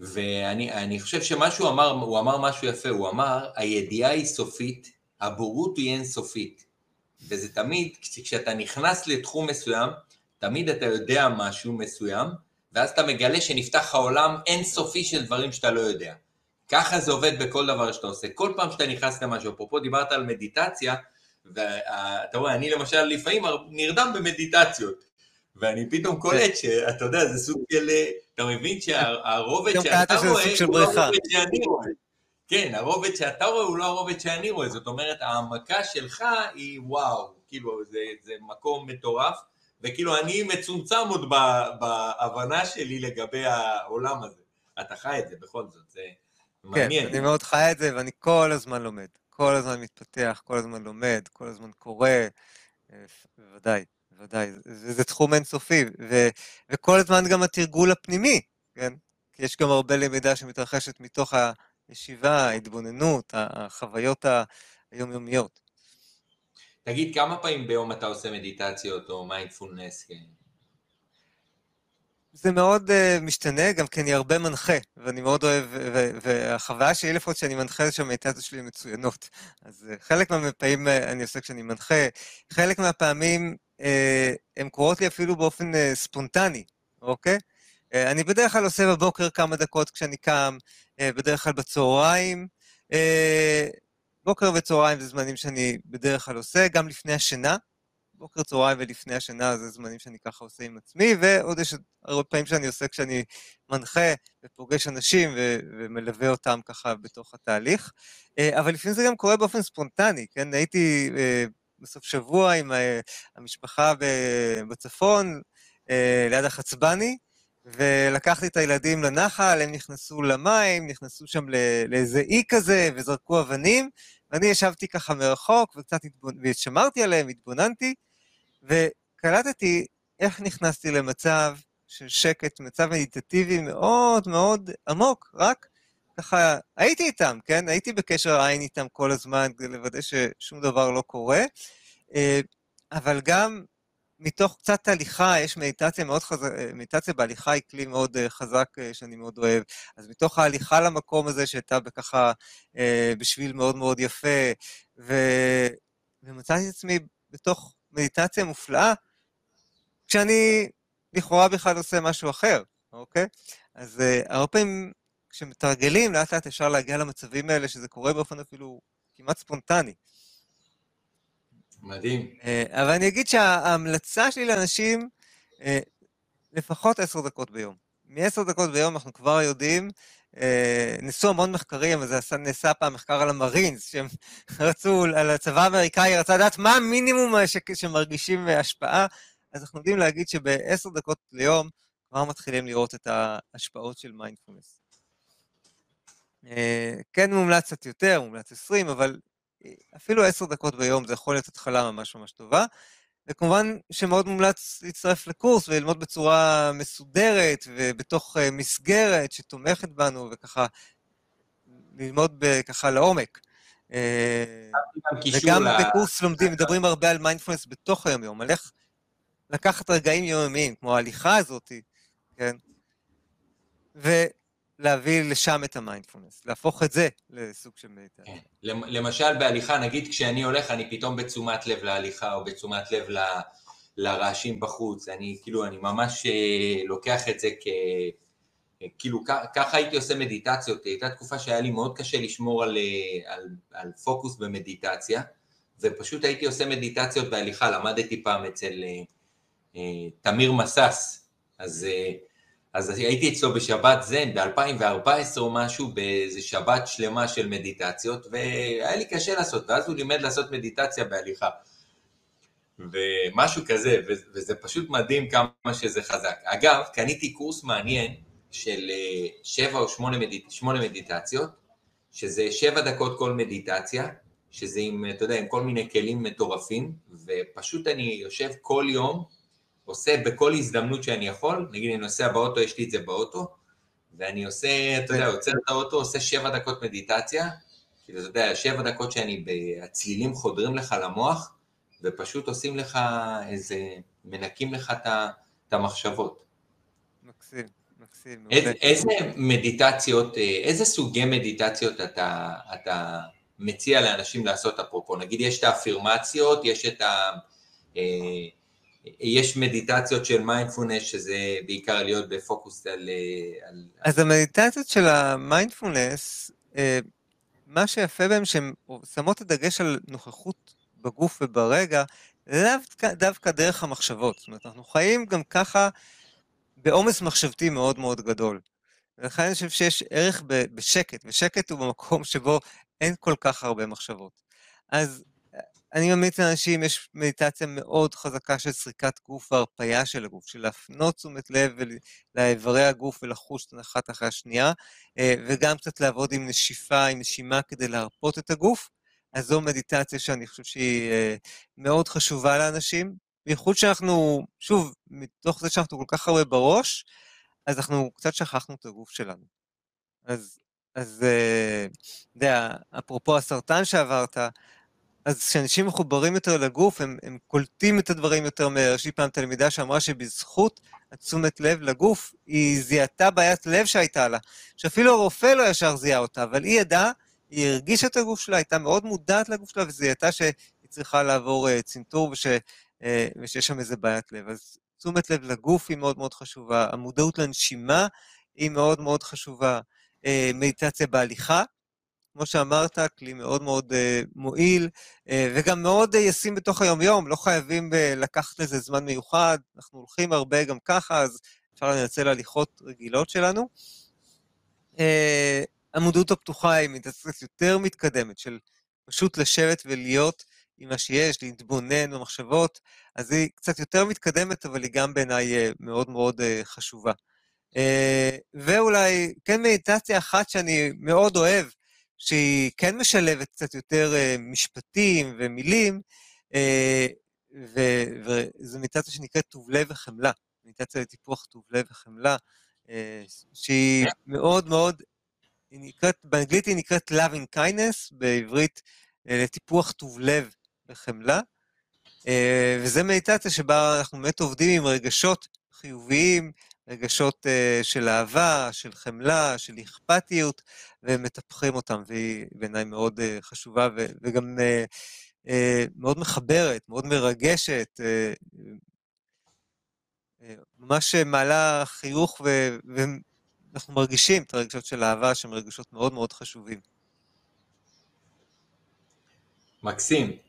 ואני חושב שמה שהוא אמר, הוא אמר משהו יפה, הוא אמר, הידיעה היא סופית, הבורות היא אינסופית. וזה תמיד, כשאתה נכנס לתחום מסוים, תמיד אתה יודע משהו מסוים, ואז אתה מגלה שנפתח העולם אינסופי של דברים שאתה לא יודע. ככה זה עובד בכל דבר שאתה עושה. כל פעם שאתה נכנס למשהו, אפרופו דיברת על מדיטציה, ואתה רואה, אני למשל לפעמים נרדם במדיטציות, ואני פתאום קולט שאתה יודע, זה סוג של, אתה מבין שהרובד שאתה רואה, הוא לא הרובד שאני רואה. כן, הרובד שאתה רואה הוא לא הרובד שאני רואה, זאת אומרת, העמקה שלך היא וואו, כאילו, זה, זה מקום מטורף, וכאילו אני מצומצם עוד בהבנה שלי לגבי העולם הזה. אתה חי את זה בכל זאת, זה מעניין.
כן, אני מאוד חי את זה, ואני כל הזמן לומד. כל הזמן מתפתח, כל הזמן לומד, כל הזמן קורא, בוודאי, בוודאי. זה, זה תחום אינסופי, ו, וכל הזמן גם התרגול הפנימי, כן? כי יש גם הרבה למידה שמתרחשת מתוך. ישיבה, התבוננות, החוויות היומיומיות.
תגיד, כמה פעמים ביום אתה עושה מדיטציות או מיינדפולנס?
זה מאוד uh, משתנה, גם כי אני הרבה מנחה, ואני מאוד אוהב, והחוויה שלי לפחות שאני מנחה זה שהמדיטציות שלי מצוינות. אז uh, חלק מהפעמים uh, אני עושה כשאני מנחה, חלק מהפעמים uh, הן קורות לי אפילו באופן uh, ספונטני, אוקיי? אה, אני בדרך כלל עושה בבוקר כמה דקות כשאני קם, אה, בדרך כלל בצהריים. אה, בוקר וצהריים זה זמנים שאני בדרך כלל עושה, גם לפני השינה. בוקר, צהריים ולפני השינה זה זמנים שאני ככה עושה עם עצמי, ועוד יש הרבה פעמים שאני עושה כשאני מנחה ופוגש אנשים ו- ומלווה אותם ככה בתוך התהליך. אבל לפעמים זה גם קורה באופן ספונטני, כן? הייתי בסוף שבוע עם המשפחה בצפון, ליד החצבני, ולקחתי את הילדים לנחל, הם נכנסו למים, נכנסו שם לאיזה אי כזה, וזרקו אבנים, ואני ישבתי ככה מרחוק, וקצת התבונ... ושמרתי עליהם, התבוננתי, וקלטתי איך נכנסתי למצב של שקט, מצב מדיטטיבי מאוד מאוד עמוק, רק ככה, הייתי איתם, כן? הייתי בקשר עין איתם כל הזמן כדי לוודא ששום דבר לא קורה, אבל גם מתוך קצת הליכה, יש מדיטציה מאוד חזקה, מדיטציה בהליכה היא כלי מאוד חזק שאני מאוד אוהב. אז מתוך ההליכה למקום הזה, שהייתה בככה בשביל מאוד מאוד יפה, ו... ומצאתי את עצמי בתוך מדיטציה מופלאה, כשאני לכאורה בכלל עושה משהו אחר, אוקיי? אז הרבה פעמים כשמתרגלים, לאט לאט אפשר להגיע למצבים האלה, שזה קורה באופן אפילו כמעט ספונטני.
מדהים. Uh,
אבל אני אגיד שההמלצה שלי לאנשים, uh, לפחות עשר דקות ביום. מעשר דקות ביום אנחנו כבר יודעים, uh, ניסו המון מחקרים, אבל זה נעשה פעם מחקר על המרינס, שהם <laughs> רצו, על הצבא האמריקאי, רצה לדעת מה המינימום שמרגישים השפעה, אז אנחנו יודעים להגיד שבעשר דקות ליום כבר מתחילים לראות את ההשפעות של מיינדפולנס. אה, כן מומלץ קצת יותר, מומלץ 20, אבל אה, אפילו עשר דקות ביום זה יכול להיות התחלה ממש ממש טובה. וכמובן שמאוד מומלץ להצטרף לקורס וללמוד בצורה מסודרת ובתוך אה, מסגרת שתומכת בנו, וככה ללמוד ככה לעומק. וגם בקורס לומדים, מדברים הרבה על מיינדפולנס בתוך היום-יום, על איך לקחת רגעים יומיומיים, כמו ההליכה הזאת, כן? ולהביא לשם את המיינדפולנס, להפוך את זה לסוג של מדיטציה. כן.
למשל בהליכה, נגיד כשאני הולך, אני פתאום בתשומת לב להליכה, או בתשומת לב ל... לרעשים בחוץ, אני כאילו, אני ממש אה, לוקח את זה כ... כאילו, ככה הייתי עושה מדיטציות, הייתה תקופה שהיה לי מאוד קשה לשמור על, אה, על, על פוקוס במדיטציה, ופשוט הייתי עושה מדיטציות בהליכה, למדתי פעם אצל אה, אה, תמיר מסס, אז, אה, אז הייתי אצלו בשבת זן ב-2014 או משהו, באיזה שבת שלמה של מדיטציות, והיה לי קשה לעשות, ואז הוא לימד לעשות מדיטציה בהליכה. ומשהו כזה, וזה פשוט מדהים כמה שזה חזק. אגב, קניתי קורס מעניין של אה, שבע או שמונה, מדיט... שמונה מדיטציות, שזה שבע דקות כל מדיטציה, שזה עם, אתה יודע, עם כל מיני כלים מטורפים, ופשוט אני יושב כל יום עושה בכל הזדמנות שאני יכול, נגיד אני נוסע באוטו, יש לי את זה באוטו, ואני עושה, אתה יודע, עוצר את האוטו, עושה שבע דקות מדיטציה, כאילו, אתה יודע, שבע דקות שאני, הצלילים חודרים לך למוח, ופשוט עושים לך איזה, מנקים לך את המחשבות.
מקסים, מקסים.
איזה, איזה מדיטציות, איזה סוגי מדיטציות אתה, אתה מציע לאנשים לעשות אפרופו? נגיד יש את האפירמציות, יש את ה... אה, יש מדיטציות של מיינדפולנס, שזה בעיקר להיות בפוקוס על... על...
אז המדיטציות של המיינדפולנס, אה, מה שיפה בהן שהן שמות את הדגש על נוכחות בגוף וברגע, לאו דווקא דרך המחשבות. זאת אומרת, אנחנו חיים גם ככה בעומס מחשבתי מאוד מאוד גדול. ולכן אני חושב שיש ערך בשקט, ושקט הוא במקום שבו אין כל כך הרבה מחשבות. אז אני ממליץ לאנשים, יש מדיטציה מאוד חזקה של סריקת גוף והרפייה של הגוף, של להפנות תשומת לב לאיברי הגוף ולחוש את אחת אחרי השנייה, אה, וגם קצת לעבוד עם נשיפה, עם נשימה כדי להרפות את הגוף. אז זו מדיטציה שאני חושב שהיא אה, מאוד חשובה לאנשים, בייחוד שאנחנו, שוב, מתוך זה שאנחנו כל כך הרבה בראש, אז אנחנו קצת שכחנו את הגוף שלנו. אז, אז, אה, אתה יודע, אפרופו הסרטן שעברת, אז כשאנשים מחוברים יותר לגוף, הם, הם קולטים את הדברים יותר מהר. יש לי פעם תלמידה שאמרה שבזכות התשומת לב לגוף, היא זיהתה בעיית לב שהייתה לה, שאפילו הרופא לא ישר זיהה אותה, אבל היא ידעה, היא הרגישה את הגוף שלה, הייתה מאוד מודעת לגוף שלה, וזיהתה שהיא צריכה לעבור uh, צנתור וש, uh, ושיש שם איזה בעיית לב. אז תשומת לב לגוף היא מאוד מאוד חשובה, המודעות לנשימה היא מאוד מאוד חשובה, uh, מדיטציה בהליכה, כמו שאמרת, כלי מאוד מאוד uh, מועיל, uh, וגם מאוד uh, ישים בתוך היומיום, לא חייבים uh, לקחת לזה זמן מיוחד, אנחנו הולכים הרבה גם ככה, אז אפשר לנצל הליכות רגילות שלנו. Uh, המודעות הפתוחה היא מתעסקת יותר מתקדמת, של פשוט לשבת ולהיות עם מה שיש, להתבונן במחשבות, אז היא קצת יותר מתקדמת, אבל היא גם בעיניי מאוד מאוד uh, חשובה. Uh, ואולי, כן מדיטציה אחת שאני מאוד אוהב, שהיא כן משלבת קצת יותר uh, משפטים ומילים, uh, וזו מדיטציה שנקראת טוב לב וחמלה, מדיטציה לטיפוח טוב לב וחמלה, uh, שהיא מאוד מאוד, היא נקראת, באנגלית היא נקראת Love in Kindness, בעברית לטיפוח טוב לב וחמלה. אה, וזה מדיטציה שבה אנחנו באמת עובדים עם רגשות חיוביים, רגשות uh, של אהבה, של חמלה, של אכפתיות, ומטפחים אותם, והיא בעיניי מאוד uh, חשובה וגם uh, uh, מאוד מחברת, מאוד מרגשת, uh, uh, ממש מעלה חיוך, ואנחנו מרגישים את הרגשות של אהבה, שהן רגשות מאוד מאוד חשובים.
מקסים.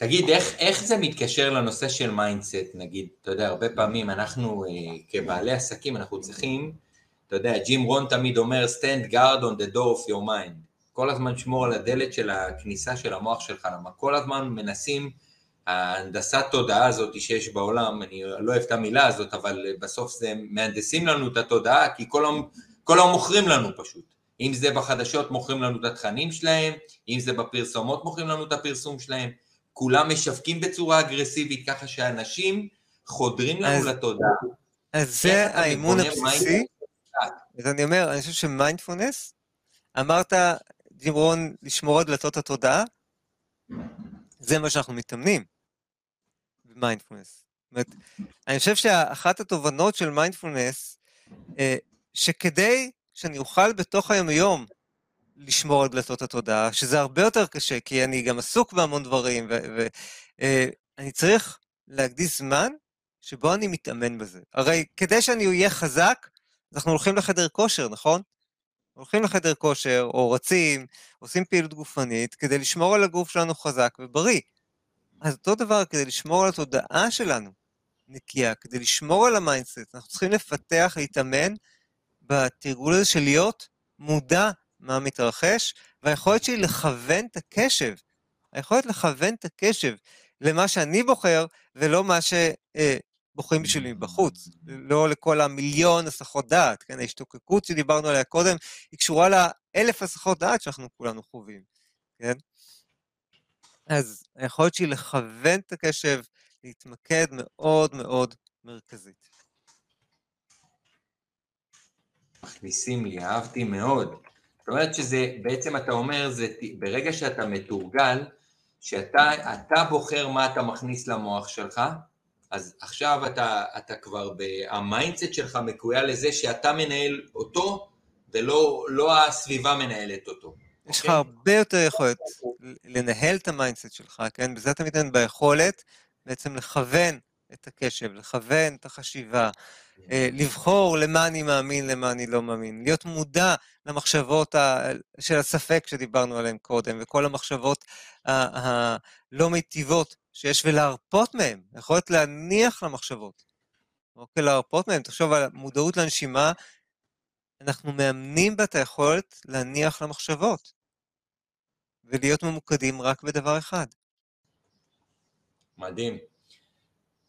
תגיד, איך, איך זה מתקשר לנושא של מיינדסט, נגיד, אתה יודע, הרבה פעמים אנחנו אה, כבעלי עסקים, אנחנו צריכים, אתה יודע, ג'ים רון תמיד אומר, stand guard on the door of your mind. כל הזמן שמור על הדלת של הכניסה של המוח שלך, למה כל הזמן מנסים, ההנדסת תודעה הזאת שיש בעולם, אני לא אוהב את המילה הזאת, אבל בסוף זה מהנדסים לנו את התודעה, כי כל היום, כל היום מוכרים לנו פשוט. אם זה בחדשות מוכרים לנו את התכנים שלהם, אם זה בפרסומות מוכרים לנו את הפרסום שלהם. כולם משווקים בצורה אגרסיבית, ככה שאנשים חודרים לנו אז, לתודעה.
אז זה האימון הבסיסי. אז אני אומר, אני חושב שמיינדפולנס, אמרת, ג'ימרון, לשמור על דלתות התודעה, זה מה שאנחנו מתאמנים במיינדפולנס. זאת אומרת, אני חושב שאחת התובנות של מיינדפולנס, אה, שכדי שאני אוכל בתוך היום-יום לשמור על דלתות התודעה, שזה הרבה יותר קשה, כי אני גם עסוק בהמון דברים, ואני uh, צריך להקדיש זמן שבו אני מתאמן בזה. הרי כדי שאני אהיה חזק, אנחנו הולכים לחדר כושר, נכון? הולכים לחדר כושר, או רצים, עושים פעילות גופנית, כדי לשמור על הגוף שלנו חזק ובריא. אז אותו דבר, כדי לשמור על התודעה שלנו נקייה, כדי לשמור על המיינדסט, אנחנו צריכים לפתח, להתאמן בתרגול הזה של להיות מודע מה מתרחש, והיכולת שלי לכוון את הקשב, היכולת לכוון את הקשב למה שאני בוחר, ולא מה שבוחרים בשבילי מבחוץ, לא לכל המיליון הסחות דעת, כן, ההשתוקקות שדיברנו עליה קודם, היא קשורה לאלף הסחות דעת שאנחנו כולנו חווים, כן? אז היכולת שלי לכוון את הקשב, להתמקד מאוד מאוד מרכזית.
מכניסים לי, אהבתי מאוד. זאת אומרת שזה, בעצם אתה אומר, זה ברגע שאתה מתורגל, שאתה בוחר מה אתה מכניס למוח שלך, אז עכשיו אתה, אתה כבר, המיינדסט שלך מקויה לזה שאתה מנהל אותו, ולא לא הסביבה מנהלת אותו.
יש לך? אוקיי? הרבה יותר יכולת לנהל את המיינדסט שלך, כן? בזה אתה מתנהל ביכולת בעצם לכוון את הקשב, לכוון את החשיבה, לבחור למה אני מאמין, למה אני לא מאמין, להיות מודע למחשבות של הספק שדיברנו עליהן קודם, וכל המחשבות הלא מיטיבות שיש, ולהרפות מהן, יכולת להניח למחשבות. אוקיי, להרפות מהן, תחשוב על מודעות לנשימה, אנחנו מאמנים בה את היכולת להניח למחשבות, ולהיות ממוקדים רק בדבר אחד.
מדהים.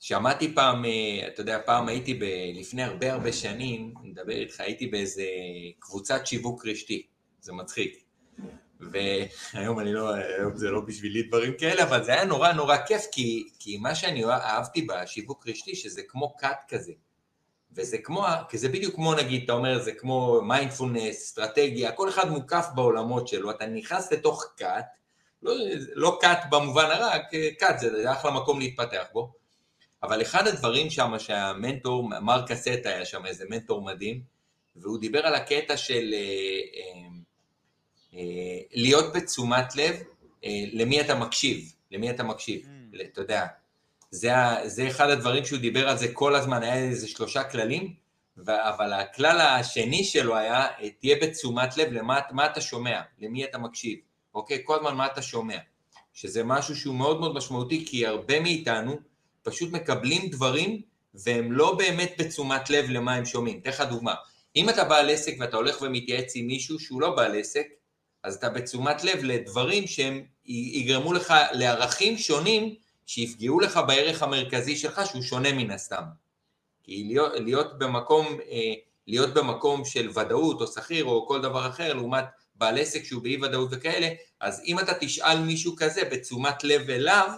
שמעתי פעם, אה, אתה יודע, פעם הייתי ב... לפני הרבה הרבה שנים, אני מדבר איתך, הייתי באיזה קבוצת שיווק רשתי, זה מצחיק. והיום אני לא, היום זה לא בשבילי דברים כאלה, אבל זה היה נורא נורא כיף, כי, כי מה שאני אהבתי בשיווק רשתי, שזה כמו קאט כזה. וזה כמו, כי זה בדיוק כמו נגיד, אתה אומר, זה כמו מיינדפולנס, אסטרטגיה, כל אחד מוקף בעולמות שלו, אתה נכנס לתוך cult, לא, לא cult במובן הרע, cult זה אחלה מקום להתפתח בו, אבל אחד הדברים שם שהמנטור, מרק קסט היה שם איזה מנטור מדהים, והוא דיבר על הקטע של אה, אה, אה, להיות בתשומת לב למי אתה מקשיב, למי אתה מקשיב, mm. אתה יודע. זה, זה אחד הדברים שהוא דיבר על זה כל הזמן, היה איזה שלושה כללים, אבל הכלל השני שלו היה, תהיה בתשומת לב למה אתה שומע, למי אתה מקשיב, אוקיי? כל הזמן מה אתה שומע. שזה משהו שהוא מאוד מאוד משמעותי, כי הרבה מאיתנו, פשוט מקבלים דברים והם לא באמת בתשומת לב למה הם שומעים. אתן לך דוגמה, אם אתה בעל עסק ואתה הולך ומתייעץ עם מישהו שהוא לא בעל עסק, אז אתה בתשומת לב לדברים שהם יגרמו לך לערכים שונים שיפגעו לך בערך המרכזי שלך שהוא שונה מן הסתם. כי להיות, להיות, במקום, אה, להיות במקום של ודאות או שכיר או כל דבר אחר לעומת בעל עסק שהוא באי ודאות וכאלה, אז אם אתה תשאל מישהו כזה בתשומת לב אליו,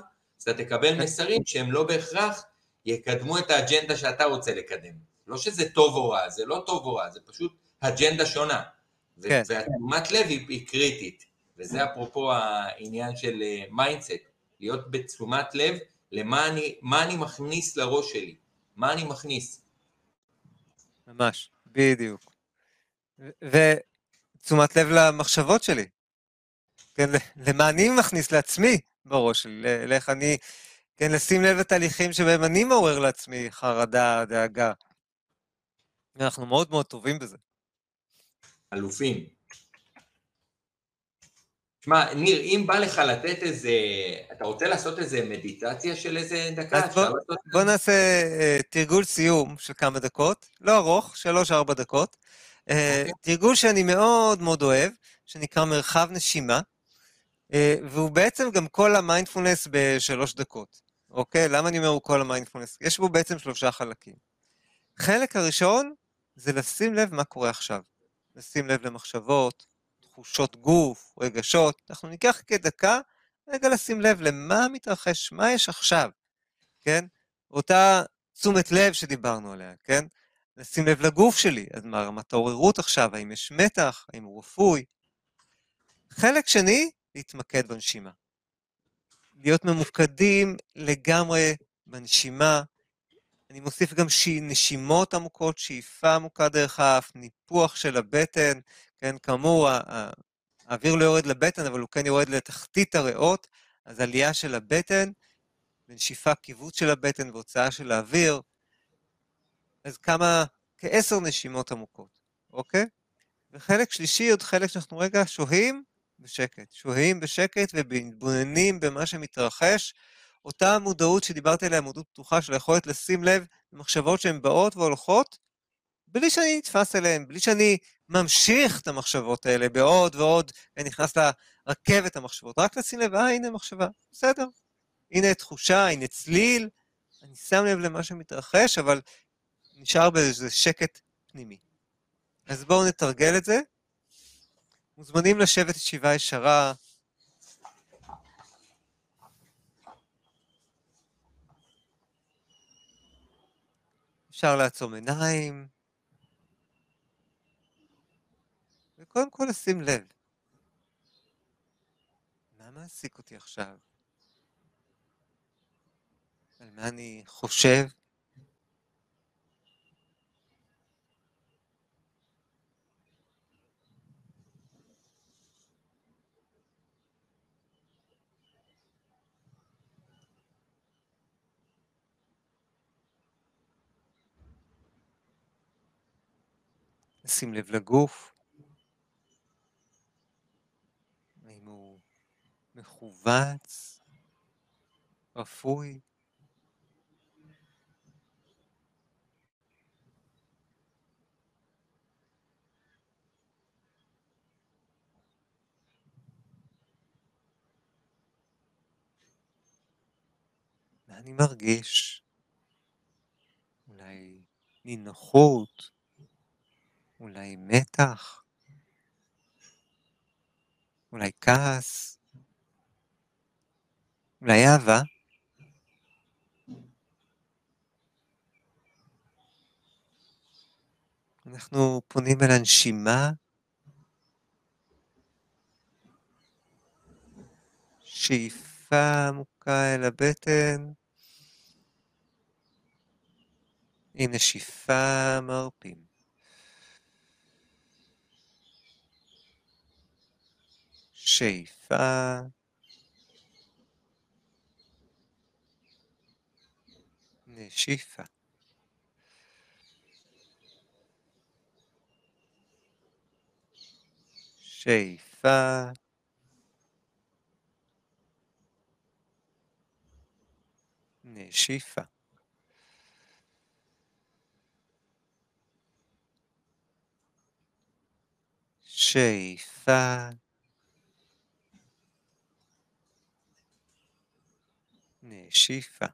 אז אתה תקבל מסרים שהם לא בהכרח יקדמו את האג'נדה שאתה רוצה לקדם. לא שזה טוב או רע, זה לא טוב או רע, זה פשוט אג'נדה שונה. כן. והתאומת לב היא, היא קריטית, וזה אפרופו העניין של מיינדסט, אה, להיות בתשומת לב למה אני, מה אני מכניס לראש שלי, מה אני מכניס.
ממש, בדיוק. ותשומת לב למחשבות שלי. כן, למה אני מכניס לעצמי בראש שלי, לאיך אני, כן, לשים לב לתהליכים שבהם אני מעורר לעצמי חרדה, דאגה. אנחנו מאוד מאוד טובים בזה.
אלופים. שמע, ניר, אם בא לך לתת איזה, אתה רוצה לעשות איזה מדיטציה של איזה דקה?
אז בוא, בוא נעשה uh, תרגול סיום של כמה דקות, לא ארוך, שלוש-ארבע דקות. Okay. אוקיי. תרגול שאני מאוד מאוד אוהב, שנקרא מרחב נשימה, והוא בעצם גם כל המיינדפולנס בשלוש דקות, אוקיי? למה אני אומר הוא כל המיינדפולנס? יש בו בעצם שלושה חלקים. חלק הראשון זה לשים לב מה קורה עכשיו. לשים לב למחשבות, תחושות גוף, רגשות. אנחנו ניקח כדקה רגע לשים לב למה מתרחש, מה יש עכשיו, כן? אותה תשומת לב שדיברנו עליה, כן? לשים לב לגוף שלי, אז מה רמת העוררות עכשיו, האם יש מתח, האם הוא רפוי. חלק שני, להתמקד בנשימה. להיות ממוקדים לגמרי בנשימה, אני מוסיף גם. נשימות עמוקות, שאיפה עמוקה דרך האף, ניפוח של הבטן, כן, כאמור, האוויר לא יורד לבטן, אבל הוא כן יורד לתחתית הריאות, אז עלייה של הבטן, ונשיפה קיבוץ של הבטן והוצאה של האוויר, אז כמה, כעשר נשימות עמוקות, אוקיי? וחלק שלישי, עוד חלק שאנחנו רגע שוהים בשקט. שוהים בשקט ומתבוננים במה שמתרחש, אותה מודעות שדיברתי עליה, מודעות פתוחה של היכולת לשים לב למחשבות שהן באות והולכות, בלי שאני נתפס אליהן, בלי שאני ממשיך את המחשבות האלה בעוד ועוד, נכנס לרכבת המחשבות, רק לשים לב, אה, הנה מחשבה, בסדר. הנה תחושה, הנה צליל, אני שם לב למה שמתרחש, אבל נשאר באיזה שקט פנימי. אז בואו נתרגל את זה. מוזמנים לשבת ישיבה ישרה, אפשר לעצום עיניים, וקודם כל לשים לב. מה מעסיק אותי עכשיו? על מה אני חושב? לשים לב לגוף, האם הוא מכווץ, רפוי. מה אני מרגיש? אולי נינוחות, אולי מתח, אולי כעס, אולי אהבה. אנחנו פונים אל הנשימה, שאיפה עמוקה אל הבטן, עם נשיפה מרפים. שאיפה. נשיפה. שאיפה. נשיפה. שאיפה. נשיפה.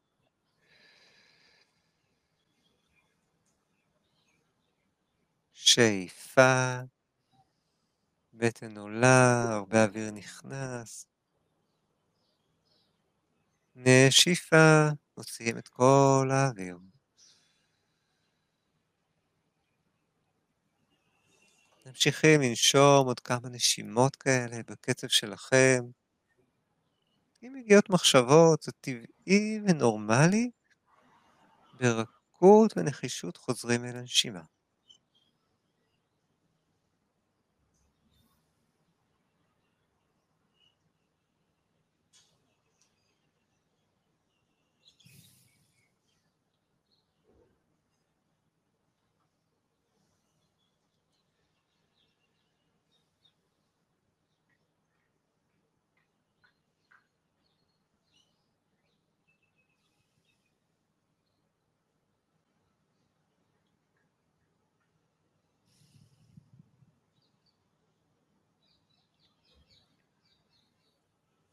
שאיפה, בטן עולה, הרבה אוויר נכנס. נשיפה, מוציאים את כל האוויר. ממשיכים לנשום עוד כמה נשימות כאלה בקצב שלכם. אם מגיעות מחשבות, זה טבעי ונורמלי, ברכות ונחישות חוזרים אל הנשימה.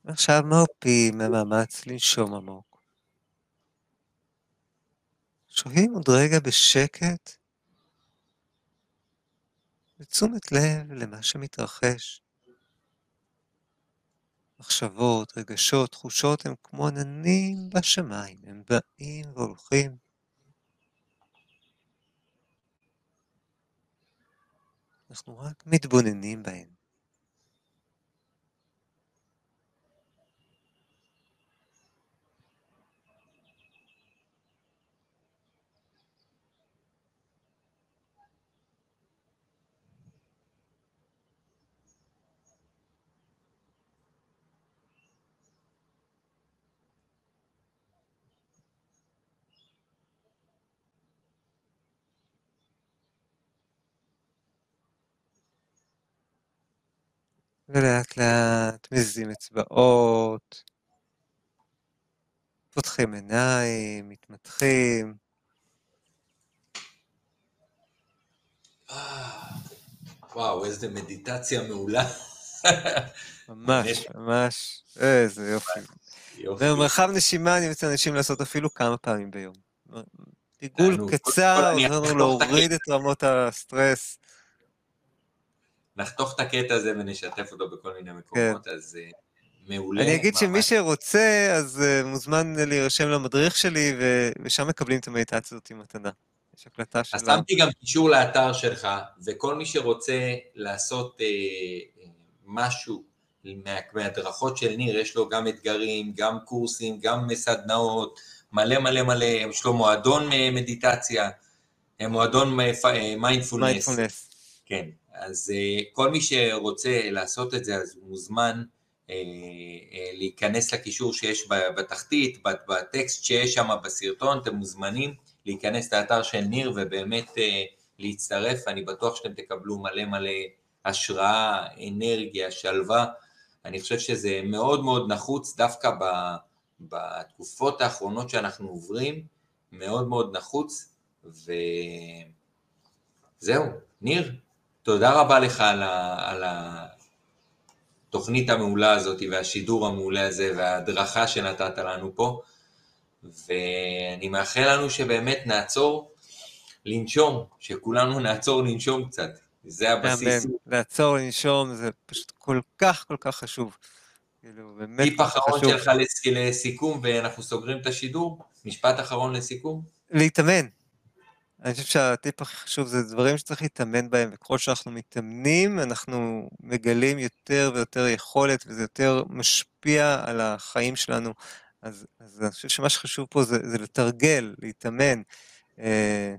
עכשיו מרפים במאמץ לנשום עמוק. שוהים עוד רגע בשקט, בתשומת לב למה שמתרחש. מחשבות, רגשות, תחושות הם כמו עננים בשמיים, הם באים והולכים. אנחנו רק מתבוננים בהם. ולאט לאט מזיזים אצבעות, פותחים עיניים, מתמתחים.
וואו, איזה מדיטציה מעולה.
ממש, ממש, איזה יופי.
יופי.
במרחב נשימה אני מציע לאנשים לעשות אפילו כמה פעמים ביום.
כל
קצר, עוזר לנו להוריד את רמות הסטרס.
נחתוך את הקטע הזה ונשתף אותו בכל מיני מקומות, אז אה, מעולה.
אני אגיד שמי. שרוצה, אז אה, מוזמן להירשם למדריך שלי, ו- ושם מקבלים את המדיטציה הזאת עם מתנה. יש הקלטה
אז
שלה.
שמתי גם קישור לאתר שלך, וכל מי שרוצה לעשות אה, אה, משהו מה, מהדרכות של ניר, יש לו גם אתגרים, גם קורסים, גם סדנאות, מלא מלא מלא, יש לו מועדון מדיטציה, מועדון מיינדפולנס.
מיינדפולנס.
כן, אז uh, כל מי שרוצה לעשות את זה, אז מוזמן uh, uh, להיכנס לקישור שיש בתחתית, בת- בטקסט שיש שם בסרטון, אתם מוזמנים להיכנס לאתר של ניר ובאמת להצטרף, אני בטוח שאתם תקבלו מלא מלא השראה, אנרגיה, שלווה. אני חושב שזה מאוד מאוד נחוץ דווקא ב, בתקופות האחרונות שאנחנו עוברים, מאוד מאוד נחוץ, וזהו, ניר, תודה רבה לך על, ה, על התוכנית המעולה הזאת והשידור המעולה הזה וההדרכה שנתת לנו פה, ואני מאחל לנו שבאמת נעצור לנשום, שכולנו נעצור לנשום קצת, זה הבסיס.
אמן. לעצור, לנשום, זה פשוט כל כך כל כך חשוב. כאילו, באמת
טיפ אחרון. שלך לס- לסיכום ואנחנו סוגרים את השידור, משפט אחרון לסיכום.
להתאמן. אני חושב שהטיפ הכי חשוב זה דברים שצריך להתאמן בהם, וככל שאנחנו מתאמנים, אנחנו מגלים יותר ויותר יכולת, וזה יותר משפיע על החיים שלנו. אז, אז אני חושב שמה שחשוב פה זה, זה לתרגל, להתאמן אה,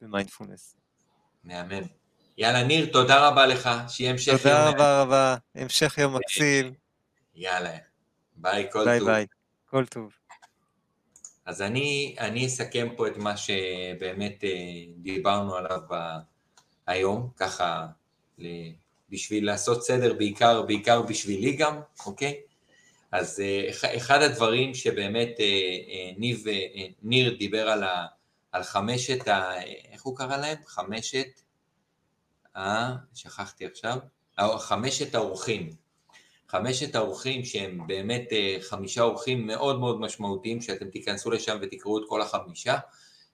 במיינדפולנס.
מהמם. יאללה, ניר, תודה רבה לך, שיהיה המשך יום.
תודה. רבה רבה, המשך יום מקסים,
יאללה, ביי, כל
ביי
טוב.
ביי, כל טוב.
אז אני, אני אסכם פה את מה שבאמת אה, דיברנו עליו ב, היום, ככה בשביל לעשות סדר, בעיקר, בעיקר בשבילי גם, אוקיי? אז אה, אח- אחד הדברים שבאמת אה, אה, ניב, אה, אה, ניר דיבר על, ה, על חמשת, ה, איך הוא קרא להם? חמשת, אה, שכחתי עכשיו, אה, חמשת האורחים. חמשת האורחים שהם באמת אה, חמישה אורחים מאוד מאוד משמעותיים, שאתם תיכנסו לשם ותקראו את כל החמישה,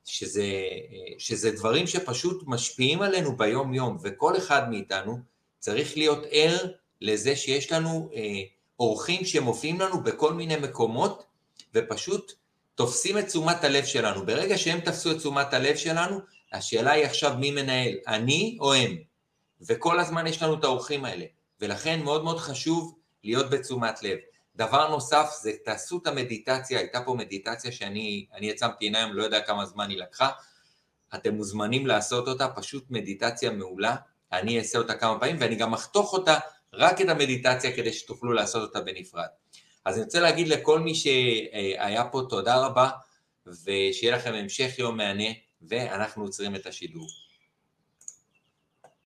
שזה, אה, שזה דברים שפשוט משפיעים עלינו ביום יום, וכל אחד מאיתנו צריך להיות ער לזה שיש לנו אה, אורחים שמופיעים לנו בכל מיני מקומות, ופשוט תופסים את תשומת הלב שלנו. ברגע שהם תפסו את תשומת הלב שלנו, השאלה היא עכשיו מי מנהל, אני או הם? וכל הזמן יש לנו את האורחים האלה, ולכן מאוד מאוד חשוב להיות בתשומת לב. דבר נוסף זה תעשו את המדיטציה, הייתה פה מדיטציה שאני עצמתי עיניים, לא יודע כמה זמן היא לקחה, אתם מוזמנים לעשות אותה, פשוט מדיטציה מעולה, אני אעשה אותה כמה פעמים ואני גם אחתוך אותה, רק את המדיטציה כדי שתוכלו לעשות אותה בנפרד. אז אני רוצה להגיד לכל מי שהיה פה תודה רבה, ושיהיה לכם המשך יום מהנה, ואנחנו עוצרים את השידור.